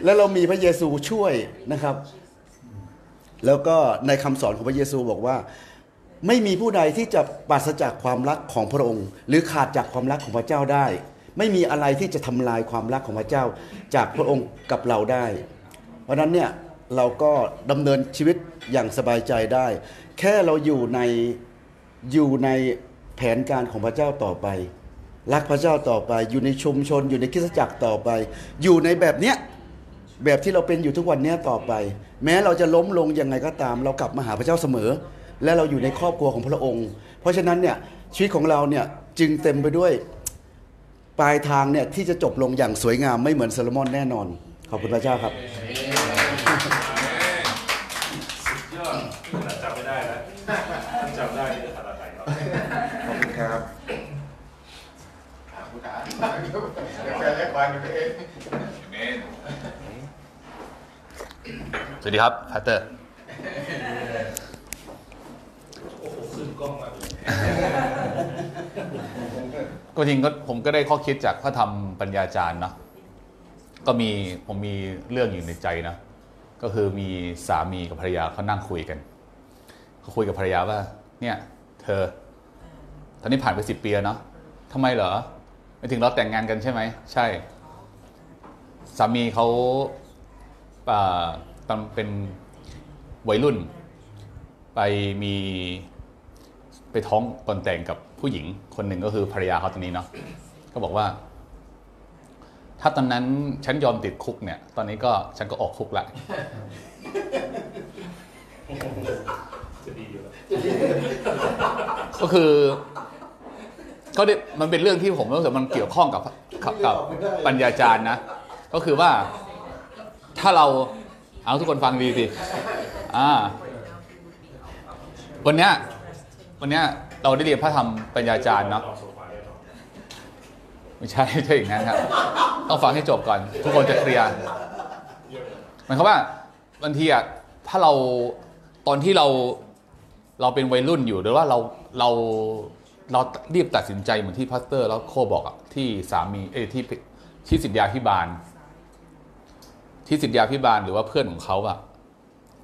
แล้วเรามีพระเยซูช่วยนะครับ แล้วก็ในคำสอนของพระเยซูบอกว่า ไม่มีผู้ใดที่จะปราศจากความรักของพระองค์ หรือขาดจากความรักของพระเจ้าได้ ไม่มีอะไรที่จะทำลายความรักของพระเจ้า จากพระองค์กับเราได้ เพราะฉะนั้นเนี่ยเราก็ดำเนินชีวิตอย่างสบายใจได้ แค่เราอยู่ในอยู่ในแผนการของพระเจ้าต่อไป รักพระเจ้าต่อไป อยู่ในชุมชน อยู่ในคริสตจักรต่อไป อยู่ในแบบเนี้ยแบบที่เราเป็นอยู่ทุกวันเนี้ยต่อไป แม้เราจะล้มลงยังไงก็ตาม เรากลับมาหาพระเจ้าเสมอ และเราอยู่ในครอบครัวของพระองค์ เพราะฉะนั้นเนี่ยชีวิตของเราเนี่ยจึงเต็มไปด้วยปลายทางเนี่ยที่จะจบลงอย่างสวยงามไม่เหมือนโซโลมอนแน่นอน ขอบคุณพระเจ้าครับยอดขนาดจำไม่ได้แล้วจำได้นี่จะทำอะไรครับขอบคุณครับผู้การเดี๋ยวแฟนเล็กวันเองสวัสดีครับพัตเตอร์โอ้โหขึ้น กล้องมาก็จริงก็ผมก็ได้ข้อคิดจากพระธรรมปัญญาจารย์เนาะก็มีผมมีเรื่องอยู่ในใจนะ ก็คือมีสามีกับภรรยาเขานั่งคุยกันเขาคุยกับภรรยาว่า เนี่ย เธอ ตอนนี้ผ่านไปสิบปีแล้วเนาะทำไมเหรอไม่ถึงเราแต่งงานกันใช่ไหมใช่ สามีเขาอ่าตอนเป็นวัยรุ่น ไปมี ไปท้องตอนแต่งกับผู้หญิงคนหนึ่งก็คือภรรยาเขาตอนนี้เนาะก็บอกว่า ถ้าตอนนั้นฉันยอมติดคุกเนี่ย ตอนนี้ก็ฉันก็ออกคุกละก็คือก็ได้มันเป็นเรื่องที่ผมรู้สึกมันเกี่ยวข้องกับกับกับปัญญาจารย์นะ ก็คือว่าถ้าเราเอาทุกคนฟังดีสิอ่าวันเนี้ย วันนี้เราได้เรียนพระธรรมปัญญาจารย์เนาะไม่ใช่ไม่ใช่อย่างนั้นครับต้องฟังให้จบก่อน ทุกคนจะเคลียร์หมายความว่าบางทีอะถ้าเราตอนที่เราเราเป็นวัยรุ่นอยู่หรือว่าเราเราเรารีบตัดสินใจเหมือนที่ pastor รอสโกบอกอะที่สามีเอที่ที่ศิษยาภิบาล ที่ศิษยาภิบาลหรือว่าเพื่อนของเขาอะ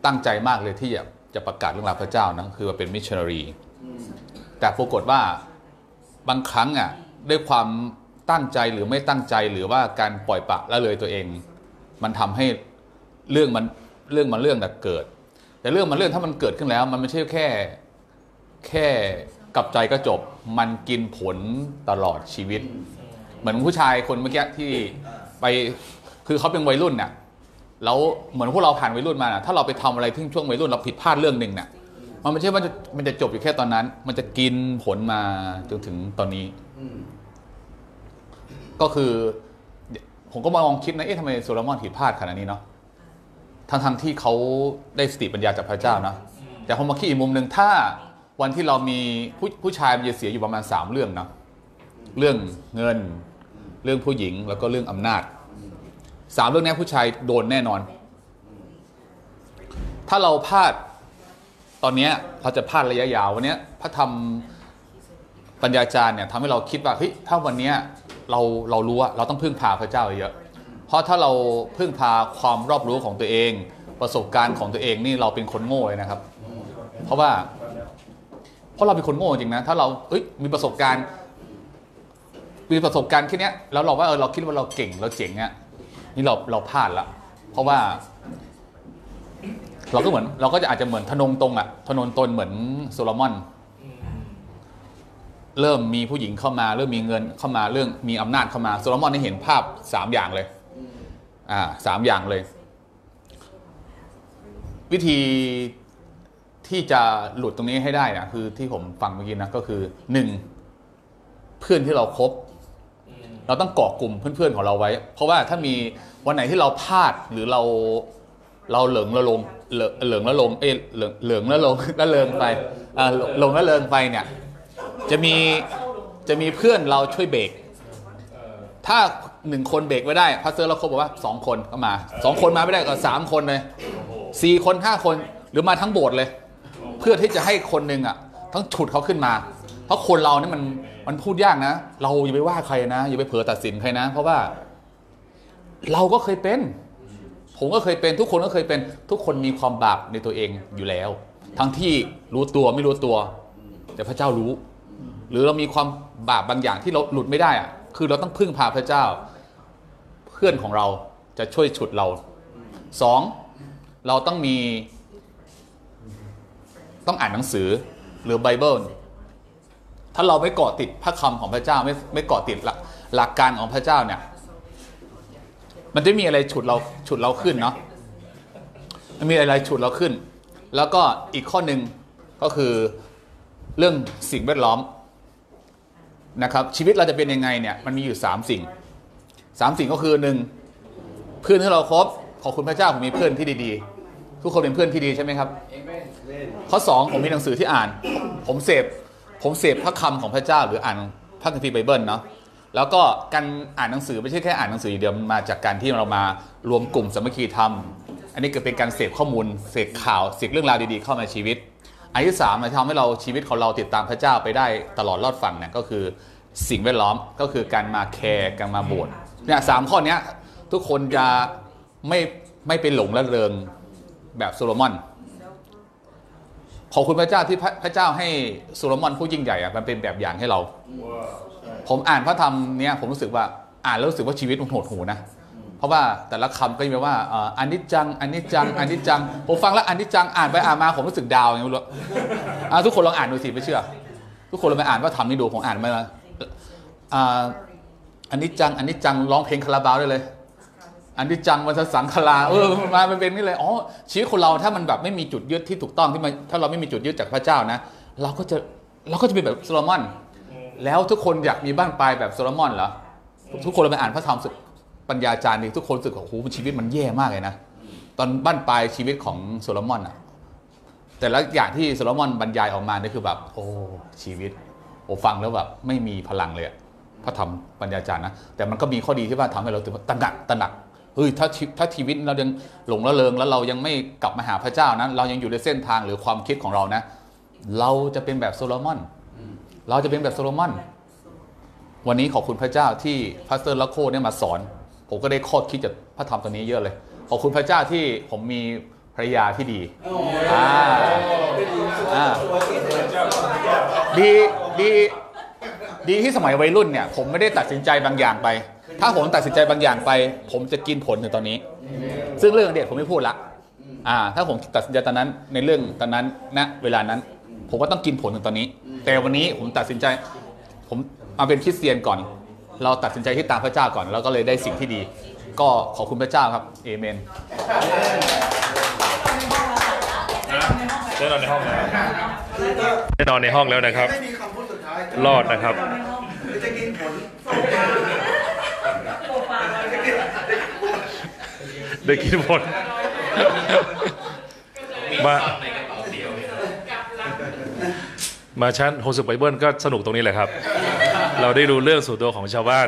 ตั้งใจมากเลยที่จะจะประกาศเรื่องราวพระเจ้านะคือว่าเป็นมิชชันนารี แต่ปรากฏว่าบางครั้งอะด้วยความตั้งใจหรือไม่ตั้งใจหรือว่าการปล่อยปะละเลยตัวเอง มันทำให้เรื่องมันเรื่องมันเรื่องแต่เกิด แต่เรื่องมันเรื่องถ้ามันเกิดขึ้นแล้ว มันไม่ใช่แค่แค่กลับใจก็จบ มันกินผลตลอดชีวิต เหมือนผู้ชายคนเมื่อกี้ที่ไปคือเขาเป็นวัยรุ่นเนี่ยแล้วเหมือนพวกเราผ่านวัยรุ่นมาน่ะถ้าเราไปทำอะไรที่ช่วงวัยรุ่นเราผิดพลาดเรื่องหนึ่งเนี่ย มันไม่ใช่ว่าจะมันจะจบอยู่แค่ตอนนั้น มันจะกินผลมาจนถึงตอนนี้ก็คือ ผมก็มามองคิดนะเอ๊ะทำไมโซโลมอนผิดพลาดขนาดนี้เนาะทั้งทงๆที่เขาได้สติปัญญาจากพระเจ้านะแต่ผมมาคิดอีกมุมหนึ่งถ้าวันที่เรามีผู้ผู้ชายมันจะเสียอยู่ประมาณสามเรื่องนะเรื่องเงิน เรื่องผู้หญิงแล้วก็เรื่องอำนาจสามเรื่องนี้ผู้ชายโดนแน่นอน ถ้าเราพลาด ตอนนี้ยเราจะพลาดระยะยาววันนี้พระธรรมปัญญาจารย์เนี่ยทำให้เราคิดว่าเฮ้ยถ้าวันนี้เราเรารู้ว่าเราต้องพึ่งพาพระเจ้าเยอะ เพราะถ้าเราพึ่งพาความรอบรู้ของตัวเอง ประสบการณ์ของตัวเองนี่เราเป็นคนโง่เลยนะครับ เพราะว่า เพราะเราเป็นคนโง่จริงนะถ้าเราเอ้ยมีประสบการณ์มีประสบการณ์แค่เนี้ยแล้วเราว่าเออเราคิดว่าเราเก่งเราเจ๋งอะนี่เราเราพลาดละเพราะว่า เราก็เหมือนเราก็จะอาจจะเหมือนทนงตรงอะทนนตนเหมือนโซโลมอน เริ่มมีผู้หญิงเข้ามา เริ่มมีเงินเข้ามาเริ่มมีอำนาจเข้ามาโซโลมอนได้เห็นภาพสามอย่างเลยอ่าสามอย่างเลย วิธีที่จะหลุดตรงนี้ให้ได้นะคือที่ผมฟังเมื่อกี้นะก็คือหนึ่งเพื่อนที่เราครบเราต้องเกาะกลุ่มเพื่อนๆของเราไว้ เพราะว่าถ้ามีวันไหนที่เราพลาดหรือเราเราเหลิงละลง เหลิงเหลิงละลงเอยเหลิงเหลิงละลงละเลงไปอ่าลงละเลงไปเนี่ย จะมีจะมีเพื่อนเราช่วยเบรกถ้าหนึ่งคนเบรกไม่ได้พาสเตอร์เราเขาบอกว่าสองคนก็มาสองคนมาไม่ได้ก็สามคนเลยสี่คนห้าคนหรือมาทั้งโบสถ์เลย เพื่อที่จะให้คนหนึ่งอะต้องฉุดเขาขึ้นมา เพราะคนเราเนี่ยมันมันพูดยากนะ เราอย่าไปว่าใครนะอย่าไปเผลอตัดสินใครนะ เพราะว่า เราก็เคยเป็น ผมก็เคยเป็นทุกคนก็เคยเป็นทุกคนมีความบาปในตัวเองอยู่แล้ว ทั้งที่รู้ตัวไม่รู้ตัว แต่พระเจ้ารู้ หรือเรามีความบาปบางอย่างที่เราหลุดไม่ได้อะคือเราต้องพึ่งพาพระเจ้า เพื่อนของเราจะช่วยฉุดเราสองเราต้องมี ต้องอ่านหนังสือหรือไบเบิลถ้าเราไม่เกาะติดพระคำของพระเจ้าไม่ไม่เกาะติดหลักหลักการของพระเจ้าเนี่ย มันจะมีอะไรฉุดเราฉุดเราขึ้นเนาะมันมีอะไรฉุดเราขึ้น แล้วก็อีกข้อหนึ่งก็คือเรื่องสิ่งแวดล้อมนะครับชีวิตเราจะเป็นยังไงเนี่ยมันมีอยู่สามสิ่งสามสิ่งก็คือหนึ่งเพื่อนที่เราครบขอบคุณพระเจ้าผมมีเพื่อนที่ดีๆ ทุกคนเป็นเพื่อนที่ดีใช่ไหมครับข้อสองผมมีหนังสือที่อ่าน ผมเสพผมเสพพระคำของพระเจ้าหรืออ่านพระคัมภีร์ไบเบิลเนาะ แล้วก็การอ่านหนังสือไม่ใช่แค่อ่านหนังสืออย่างเดียวมันมาจากการที่เรามารวมกลุ่มสามัคคีธรรม อันนี้ก็เป็นการเสพข้อมูลเสพข่าวเสพเรื่องราวดีๆเข้ามาในชีวิต อันที่สามมันทำให้เราชีวิตของเราติดตามพระเจ้าไปได้ตลอดรอดฝั่งเนี่ยก็คือสิ่งแวดล้อมก็คือการมา care การมาโบสถ์เนี่ยสามข้อเนี้ยทุกคนจะไม่ไม่ไปหลงละเริงแบบโซโลมอนขอบคุณพระเจ้าที่พระพระเจ้าให้โซโลมอนผู้ยิ่งใหญ่อะมันเป็นแบบอย่างให้เรา ผมอ่านพระธรรมเนี่ยผมรู้สึกว่าอ่านแล้วรู้สึกว่าชีวิตมันโหดหูนะเพราะว่าแต่ละคำก็จะมีว่าอ,อันนิจจังอันนิจจังอันนิจจังผมฟังแล้วอันนิจจังอ่านไปอ่านมาผมรู้สึกดาวอย่างนี้รู้ทุกคนลองอ่านดูสิไม่เชื่อ ทุกคนลองไปอ่านว่าทำนี่ดูผมอ่านมาอันนิจจังอันนิจจังร้องเพลงคาราบาวได้เลยอนิจจังวัฏสังขาราเออมามันเป็นนี่เลยอ๋อชีวิตคนเราถ้ามันแบบไม่มีจุดยึดที่ถูกต้องที่มันถ้าเราไม่มีจุดยึดจากพระเจ้านะ เราก็จะเราก็จะเป็นแบบโซโลมอน แล้วทุกคนอยากมีบั้นปลายแบบโซโลมอนเหรอทุกคนเราไปอ่านพระธรรมสึกปัญญาจารย์นี่ทุกคนรู้สึกว่าโอ้โหชีวิตมันแย่มากเลยนะตอนบั้นปลายชีวิตของโซโลมอนอะแต่ละอย่างที่โซโลมอนบรรยายออกมาเนี่ยคือแบบ โอ้ชีวิต โอ้ฟังแล้วแบบไม่มีพลังเลยพระธรรมปัญญาจารย์นะแต่มันก็มีข้อดีที่ว่าทำให้เราตื่นตระหนักตระหนักเฮ้ยถ้าถ้าชีวิตเรายังหลงระเริงแล้วเรายังไม่กลับมาหาพระเจ้านะเรายังอยู่ในเส้นทางหรือความคิดของเรานะ เราจะเป็นแบบโซโลมอน เราจะเป็นแบบโซโลมอน วันนี้ขอบคุณพระเจ้าที่ pastor Rosco เนี่ยมาสอน ผมก็ได้ข้อคิดจากพระธรรมตัวนี้เยอะเลย ขอบคุณพระเจ้าที่ผมมีภรรยาที่ดีอ่าอ่าดีดีดีที่สมัยวัยรุ่นเนี่ยผมไม่ได้ตัดสินใจบางอย่างไป ถ้าผมตัดสินใจบางอย่างไป ผมจะกินผลถึงตอนนี้ ซึ่งเรื่องเด็กผมไม่พูดละอ่า ถ้าผมตัดสินใจตอนนั้นในเรื่องตอนนั้นณเวลานั้น ผมก็ต้องกินผลถึงตอนนี้ แต่วันนี้ผมตัดสินใจ ผมมาเป็นคริสเตียนก่อน เราตัดสินใจที่ตามพระเจ้าก่อน แล้วก็เลยได้สิ่งที่ดี ก็ขอบคุณพระเจ้าครับเอเมนได้นอนในห้องแล้วได้นอนในห้องแล้วนะครับ ไม่มีคำพูดสุดท้ายรอดนะครับจะกินผลได้กินผลมา มาชั้นโฮสุไบเบิลก็สนุกตรงนี้แหละครับ เราได้รู้เรื่องส่วนตัวของชาวบ้าน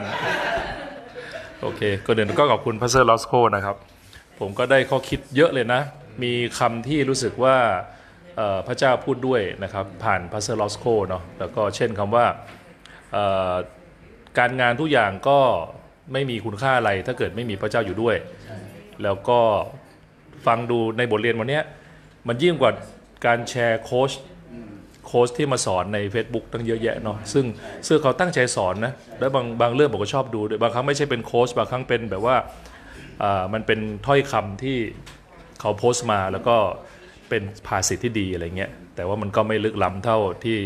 โอเคก็เดินก็ขอบคุณพาสเซอร์ลอสโคนะครับ ผมก็ได้ข้อคิดเยอะเลยนะ มีคำที่รู้สึกว่าพระเจ้าพูดด้วยนะครับ ผ่าน pastor Rosco เนาะแล้วก็เช่นคำว่าการงานทุกอย่างก็ไม่มีคุณค่าอะไรถ้าเกิดไม่มีพระเจ้าอยู่ด้วย แล้วก็ฟังดูในบทเรียนวันนี้มันยิ่งกว่าการแชร์โค้ช โค้ชที่มาสอนใน Facebook ตั้งเยอะแยะเนาะซึ่งซึ่งเขาตั้งใจสอนนะแล้วบางบางเรื่องผมก็ชอบดูด้วยบางครั้งไม่ใช่เป็นโค้ชบางครั้งเป็นแบบว่าอ่ามันเป็นถ้อยคำที่เขาโพสต์มาแล้วก็เป็นภาษิตที่ดีอะไรเงี้ยแต่ว่ามันก็ไม่ลึกล้ำเท่าที่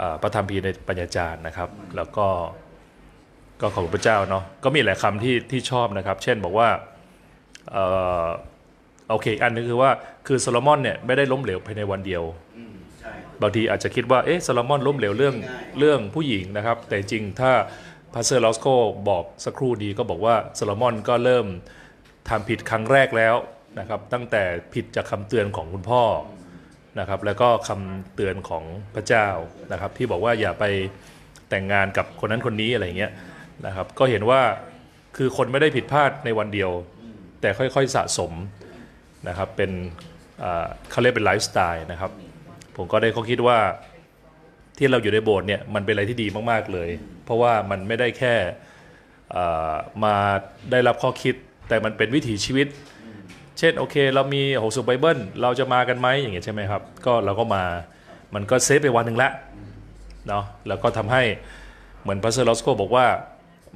อ่าพระธรรมพีในปัญญาจารย์นะครับ แล้วก็ก็ขอบคุณพระเจ้าเนาะก็มีหลายคำที่ที่ชอบนะครับ เช่นบอกว่าโอเคอันนึงคือว่าคือโซโลมอนเนี่ยไม่ได้ล้มเหลวภายในวันเดียว บางทีอาจจะคิดว่าเอ๊ะโซโลมอนล้มเหลวเรื่องเรื่องผู้หญิงนะครับ แต่จริงถ้าpastor Rosco บอกสักครู่ดีก็บอกว่าโซโลมอนก็เริ่มทำผิดครั้งแรกแล้วนะครับ ตั้งแต่ผิดจากคำเตือนของคุณพ่อนะครับ แล้วก็คำเตือนของพระเจ้านะครับ ที่บอกว่าอย่าไปแต่งงานกับคนนั้นคนนี้อะไรเงี้ยนะครับ ก็เห็นว่าคือคนไม่ได้ผิดพลาดในวันเดียว แต่ค่อยๆสะสมนะครับเป็นอ่าเขาเรียกเป็นไลฟ์สไตล์นะครับ ผมก็ได้ข้อคิดว่าที่เราอยู่ในโบสถ์เนี่ยมันเป็นอะไรที่ดีมากๆเลย เพราะว่ามันไม่ได้แค่มาได้รับข้อคิด แต่มันเป็นวิถีชีวิต เช่นโอเค เรามีโหสุไบเบิลเราจะมากันไหมอย่างเงี้ยใช่ไหมครับ ก็เราก็มามันก็ save ไปวันหนึ่งละเนาะแล้วก็ทำให้เหมือน pastor Rosco บอกว่า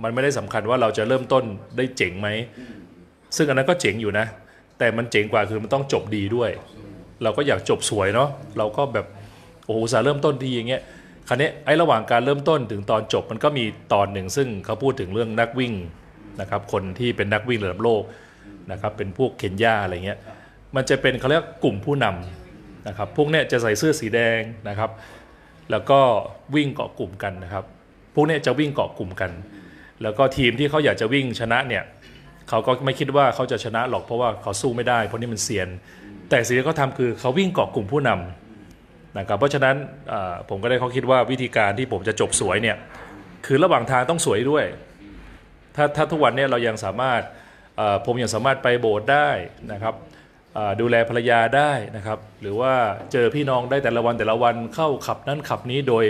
มันไม่ได้สำคัญว่าเราจะเริ่มต้นได้เจ๋งไหม ซึ่งอันนั้นก็เจ๋งอยู่นะ แต่มันเจ๋งกว่าคือมันต้องจบดีด้วย เราก็อยากจบสวยเนาะเราก็แบบโอ้โหสาเริ่มต้นดีอย่างเงี้ยคราวนี้ไอ้ระหว่างการเริ่มต้นถึงตอนจบมันก็มีตอนหนึ่ง ซึ่งเขาพูดถึงเรื่องนักวิ่งนะครับคนที่เป็นนักวิ่งระดับโลกนะครับเป็นพวกเคนยาอะไรเงี้ยมันจะเป็นเขาเรียกกลุ่มผู้นำนะครับพวกเนี้ยจะใส่เสื้อสีแดงนะครับ แล้วก็วิ่งเกาะกลุ่มกันนะครับ พวกเนี้ยจะวิ่งเกาะกลุ่มกัน แล้วก็ทีมที่เขาอยากจะวิ่งชนะเนี่ยเขาก็ไม่คิดว่าเขาจะชนะหรอกเพราะว่าเขาสู้ไม่ได้เพราะนี่มันเซียน แต่สิ่งที่เขาทำคือเขาวิ่งเกาะกลุ่มผู้นำนะครับเพราะฉะนั้นผมก็ได้เขาคิดว่าวิธีการที่ผมจะจบสวยเนี่ยคือระหว่างทางต้องสวยด้วย ถ้าถ้าทุกวันเนี่ยเรายังสามารถผมยังสามารถไปโบสถ์ได้นะครับดูแลภรรยาได้นะครับ หรือว่าเจอพี่น้องได้แต่ละวันแต่ละวันเข้าขับนั้นขับนี้โดย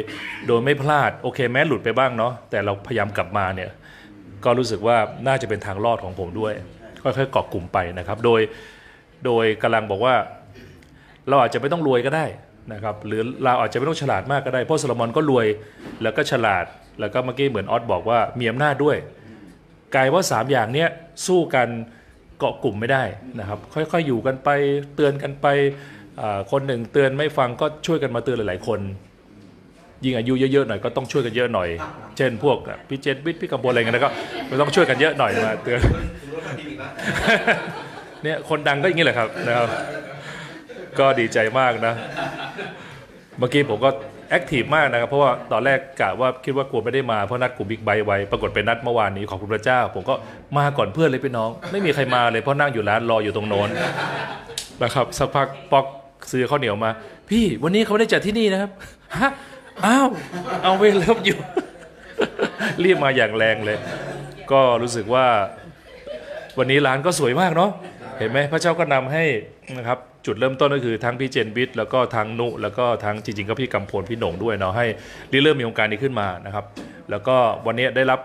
โดยไม่พลาดโอเคแม้หลุดไปบ้างเนาะแต่เราพยายามกลับมาเนี่ยก็รู้สึกว่าน่าจะเป็นทางรอดของผมด้วยค่อยๆเกาะกลุ่มไปนะครับ โดย โดยกำลังบอกว่า เราอาจจะไม่ต้องรวยก็ได้นะครับหรือเราอาจจะไม่ต้องฉลาดมากก็ได้เพราะโซโลมอนก็รวยแล้วก็ฉลาด แล้วก็เมื่อกี้เหมือนออสบอกว่ามีอำนาจด้วยกลายว่า 3 อย่างเนี้ยสู้กันเกาะกลุ่มไม่ได้นะครับ ค่อยๆอยู่กันไปเตือนกันไปคนหนึ่งเตือนไม่ฟังก็ช่วยกันมาเตือนหลายๆ คน ยิ่งอายุเยอะๆหน่อยก็ต้องช่วยกันเยอะหน่อย เช่นพวกพี่เจนวิทย์พี่กำบลอะไรเงี้ยก็ก็ต้องช่วยกันเยอะหน่อยมาเตือน เนี่ยคนดังก็อย่างนี้แหละครับนะครับ ก็ดีใจมากนะ เมื่อกี้ผมก็แอคทีฟมากนะครับ เพราะว่าตอนแรกกะว่าคิดว่ากลัวไม่ได้มาเพราะนัดกลุ่มบิ๊กไบค์ไว้ปรากฏเป็นนัดเมื่อวานนี้ขอบคุณพระเจ้า ผมก็มาก่อนเพื่อนเลยพี่น้อง ไม่มีใครมาเลยเพราะนั่งอยู่ร้านรออยู่ตรงโน้นนะครับสักพักปอกซื้อข้าวเหนียวมา พี่วันนี้เขาไม่ได้จัดที่นี่นะครับฮะอ้าวเอาเวรเลิฟอยู่ รีบมาอย่างแรงเลย ก็รู้สึกว่า วันนี้ร้านก็สวยมากเนาะ เห็นไหมพระเจ้าก็นำให้นะครับจุดเริ่มต้นก็คือทั้งพี่เจนวิทย์แล้วก็ทั้งนุ แล้วก็ทั้งจริงๆก็พี่กำพลพี่หน่งด้วยเนาะให้เริ่มมีโครงการนี้ขึ้นมานะครับ แล้วก็วันนี้ได้รับ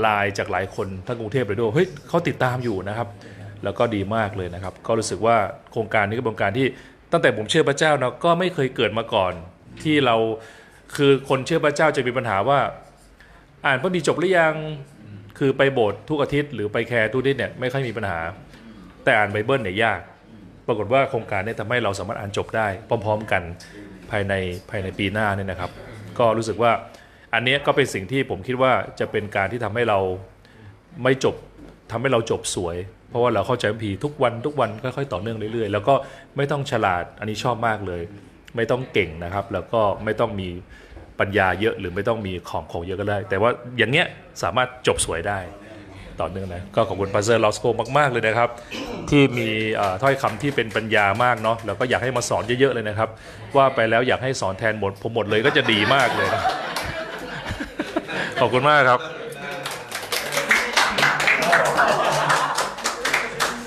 ไลน์จากหลายคนทั้งกรุงเทพเลยด้วยเฮ้ยเขาติดตามอยู่นะครับ แล้วก็ดีมากเลยนะครับ ก็รู้สึกว่าโครงการนี้ก็เป็นโครงการที่ตั้งแต่ผมเชื่อพระเจ้าเนาะก็ไม่เคยเกิดมาก่อน ที่เราคือคนเชื่อพระเจ้าจะมีปัญหาว่า อ่านพระคัมภีร์จบหรือยังคือไปโบสถ์ทุกอาทิตย์หรือไป care ทุกอาทิตย์เนี่ยไม่ค่อยมีปัญหา แต่อ่านไบเบิลเนี่ยยาก ปรากฏว่าโครงการเนี้ยทำให้เราสามารถอ่านจบได้ พร้อม ๆ กันภายในภายในปีหน้าเนี่ยนะครับ ก็รู้สึกว่าอันนี้ก็เป็นสิ่งที่ผมคิดว่าจะเป็นการที่ทำให้เราไม่จบทำให้เราจบสวย เพราะว่าเราเข้าใจพีทุกวันทุกวันค่อยๆต่อเนื่องเรื่อยๆ แล้วก็ไม่ต้องฉลาดอันนี้ชอบมากเลย ไม่ต้องเก่งนะครับ แล้วก็ไม่ต้องมีปัญญาเยอะหรือไม่ต้องมีของของเยอะก็ได้ แต่ว่าอย่างเงี้ยสามารถจบสวยได้ ต่อเนื่องนะก็ขอบคุณพาเซอร์ลอสโกมากๆเลยนะครับ ที่มีถ้อยคำที่เป็นปัญญามากเนาะแล้วก็อยากให้มาสอนเยอะๆเลยนะครับ ว่าไปแล้วอยากให้สอนแทนหมดผมหมดเลยก็จะดีมากเลยนะขอบคุณมากครับ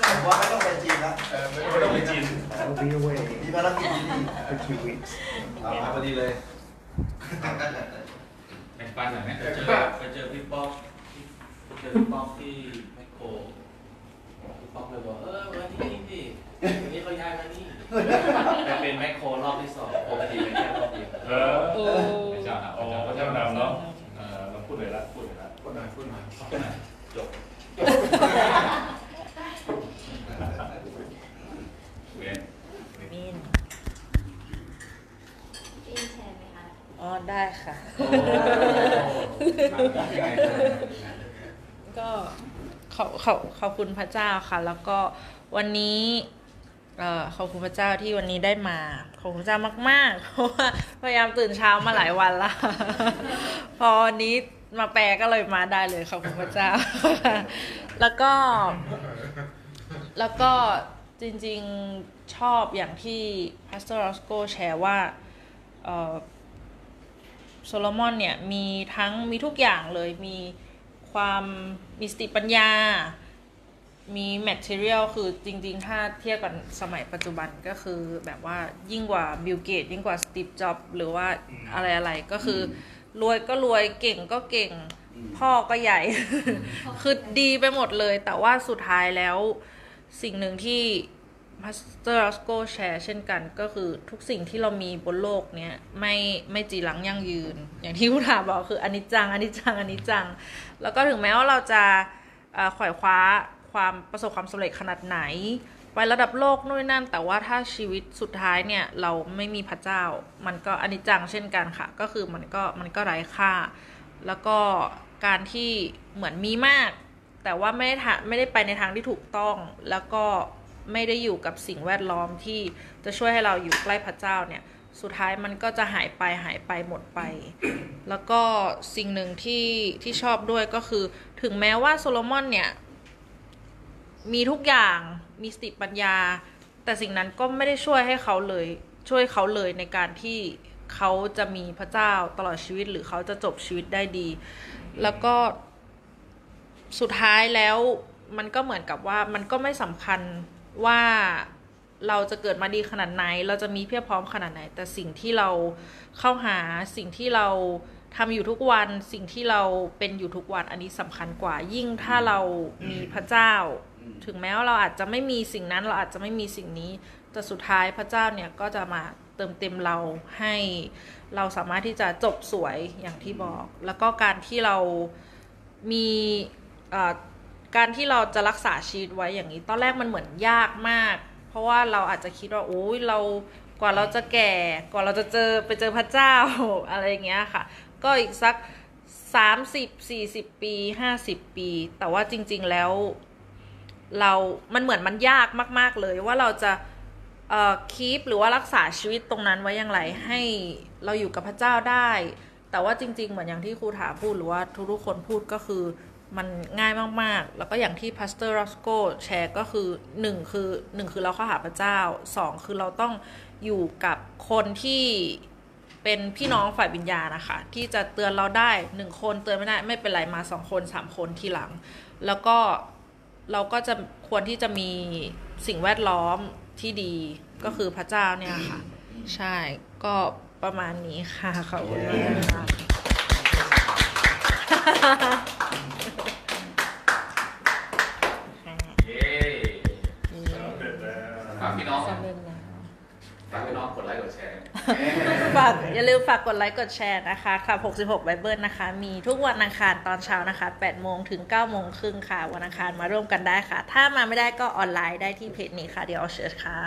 ผมว่าไม่ต้องไปจีนละ ไม่ต้องไปจีน I'll be away มีภารกิจดี for two weeks. มาพอดีเลย แบ่งปันหน่อยไหมไปเจอไปเจอพี่ป๊อกไปเจอพี่ป๊อกที่แมคโครพี่ป๊อกเลยบอกเออมาที่นี่สิวันนี้เขาย้ายมานี่ไปเป็นแมคโค รรอบที่สองปกติเป็นแค่รอบเดียวเออโอ้พระเจ้าหนักอ๋อพระเจ้านำเนาะเออเราพูดเลยละพูดเลยละพูดหน่อยพูดหน่อยจบเว้นมินอ๋อได้ค่ะ ก็ขอบขอบขอบคุณพระเจ้าค่ะ แล้วก็วันนี้ เอ่อขอบคุณพระเจ้าที่วันนี้ได้มา ขอบคุณพระเจ้ามาก ๆ เพราะว่าพยายามตื่นเช้ามาหลายวันละพอวันนี้มาแปลก็เลยมาได้เลยขอบคุณพระเจ้า แล้วก็ แล้วก็จริง ๆชอบอย่างที่ pastor Rosco แชร์ว่าเอ่อโซโลมอนเนี่ยมีทั้งมีทุกอย่างเลยมีความมีสติปัญญา มี material คือจริง ๆ ถ้าเทียบกับสมัยปัจจุบันก็คือแบบว่ายิ่งกว่า Bill Gates ยิ่งกว่า Steve Jobs หรือว่าอะไรอะไรๆก็คือรวยก็รวยเก่งก็เก่ง พ่อก็ใหญ่ คือดีไปหมดเลย แต่ว่าสุดท้ายแล้วสิ่งหนึ่งที่ pastor Rosco แชร์เช่นกันก็คือทุกสิ่งที่เรามีบนโลกเนี้ยไม่ไม่จีรังยั่งยืน อย่างที่ผู้ถามบอกคืออนิจจังอนิจจังอนิจจัง แล้วก็ถึงแม้ว่าเราจะเอ่อขวายคว้า ความประสบความสำเร็จขนาดไหน ไประดับโลกนู่นนั่น แต่ว่าถ้าชีวิตสุดท้ายเนี่ย เราไม่มีพระเจ้า มันก็อนิจจังเช่นกันค่ะ ก็คือมันก็มันก็ไร้ค่า แล้วก็การที่เหมือนมีมาก แต่ว่าไม่ได้ไม่ได้ไปในทางที่ถูกต้อง แล้วก็ไม่ได้อยู่กับสิ่งแวดล้อมที่จะช่วยให้เราอยู่ใกล้พระเจ้าเนี่ยสุดท้ายมันก็จะหายไปหายไปหมดไป แล้วก็สิ่งหนึ่งที่ที่ชอบด้วยก็คือ ถึงแม้ว่าโซโลมอนเนี่ย มีทุกอย่างมีสติปัญญา แต่สิ่งนั้นก็ไม่ได้ช่วยให้เขาเลย ช่วยเขาเลยในการที่เขาจะมีพระเจ้าตลอดชีวิตหรือเขาจะจบชีวิตได้ดี แล้วก็สุดท้ายแล้วมันก็เหมือนกับว่ามันก็ไม่สำคัญว่าเราจะเกิดมาดีขนาดไหน เราจะมีเพียบพร้อมขนาดไหน แต่สิ่งที่เราเข้าหาสิ่งที่เราทำอยู่ทุกวันสิ่งที่เราเป็นอยู่ทุกวันอันนี้สำคัญกว่ายิ่งถ้าเรามีพระเจ้า ถึงแม้ว่าเราอาจจะไม่มีสิ่งนั้นเราอาจจะไม่มีสิ่งนี้ แต่สุดท้ายพระเจ้าเนี่ยก็จะมาเติมเต็มเราให้เราสามารถที่จะจบสวยอย่างที่บอก แล้วก็การที่เรามีการที่เราจะรักษาชีวิตไว้อย่างนี้ ตอนแรกมันเหมือนยากมาก เพราะว่าเราอาจจะคิดว่าโอ้ยเรากว่าเราจะแก่กว่าเราจะเจอไปเจอพระเจ้าอะไรอย่างเงี้ยค่ะ ก็อีกสัก 30 40 ปี 50 ปี แต่ว่าจริง ๆ แล้ว เรา มันเหมือนมันยากมาก ๆ เลยว่าเราจะเอ่อคีปหรือว่ารักษาชีวิตตรงนั้นไว้อย่างไรให้เราอยู่กับพระเจ้าได้ แต่ว่าจริง ๆ เหมือนอย่างที่ครูถาพูดหรือว่าทุกๆคนพูดก็คือมันง่ายมากๆ แล้วก็อย่างที่พาสเตอร์รอสโกแชร์ก็คือหนึ่งคือหนึ่งคือเราเข้าหาพระเจ้าสองคือเราต้องอยู่กับคนที่เป็นพี่น้องฝ่ายวิญญาณนะคะที่จะเตือนเราได้หนึ่งคนเตือนไม่ได้ไม่เป็นไรมาสองคนสามคนทีหลัง แล้วก็ เราก็จะควรที่จะมีสิ่งแวดล้อมที่ดีก็คือพระเจ้าเนี่ยค่ะ ใช่ก็ประมาณนี้ค่ะขอบคุณมากค่ะเย้ฝากพี่น้องสำเร็จแล้ว ฝากพี่น้องกดไลค์กดแชร์ ฝากอย่าลืมฝากกดไลค์กดแชร์นะคะค่ะ66ไบเบิลนะคะ มีทุกวันอังคารตอนเช้านะคะ 8 โมงถึง 9 โมงครึ่งค่ะ วันอังคารมาร่วมกันได้ค่ะ ถ้ามาไม่ได้ก็ออนไลน์ได้ที่เพจนี้ค่ะเดี๋ยวเอาเชิญค่ะ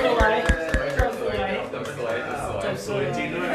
สวยสวยสวยสวยจริงด้วย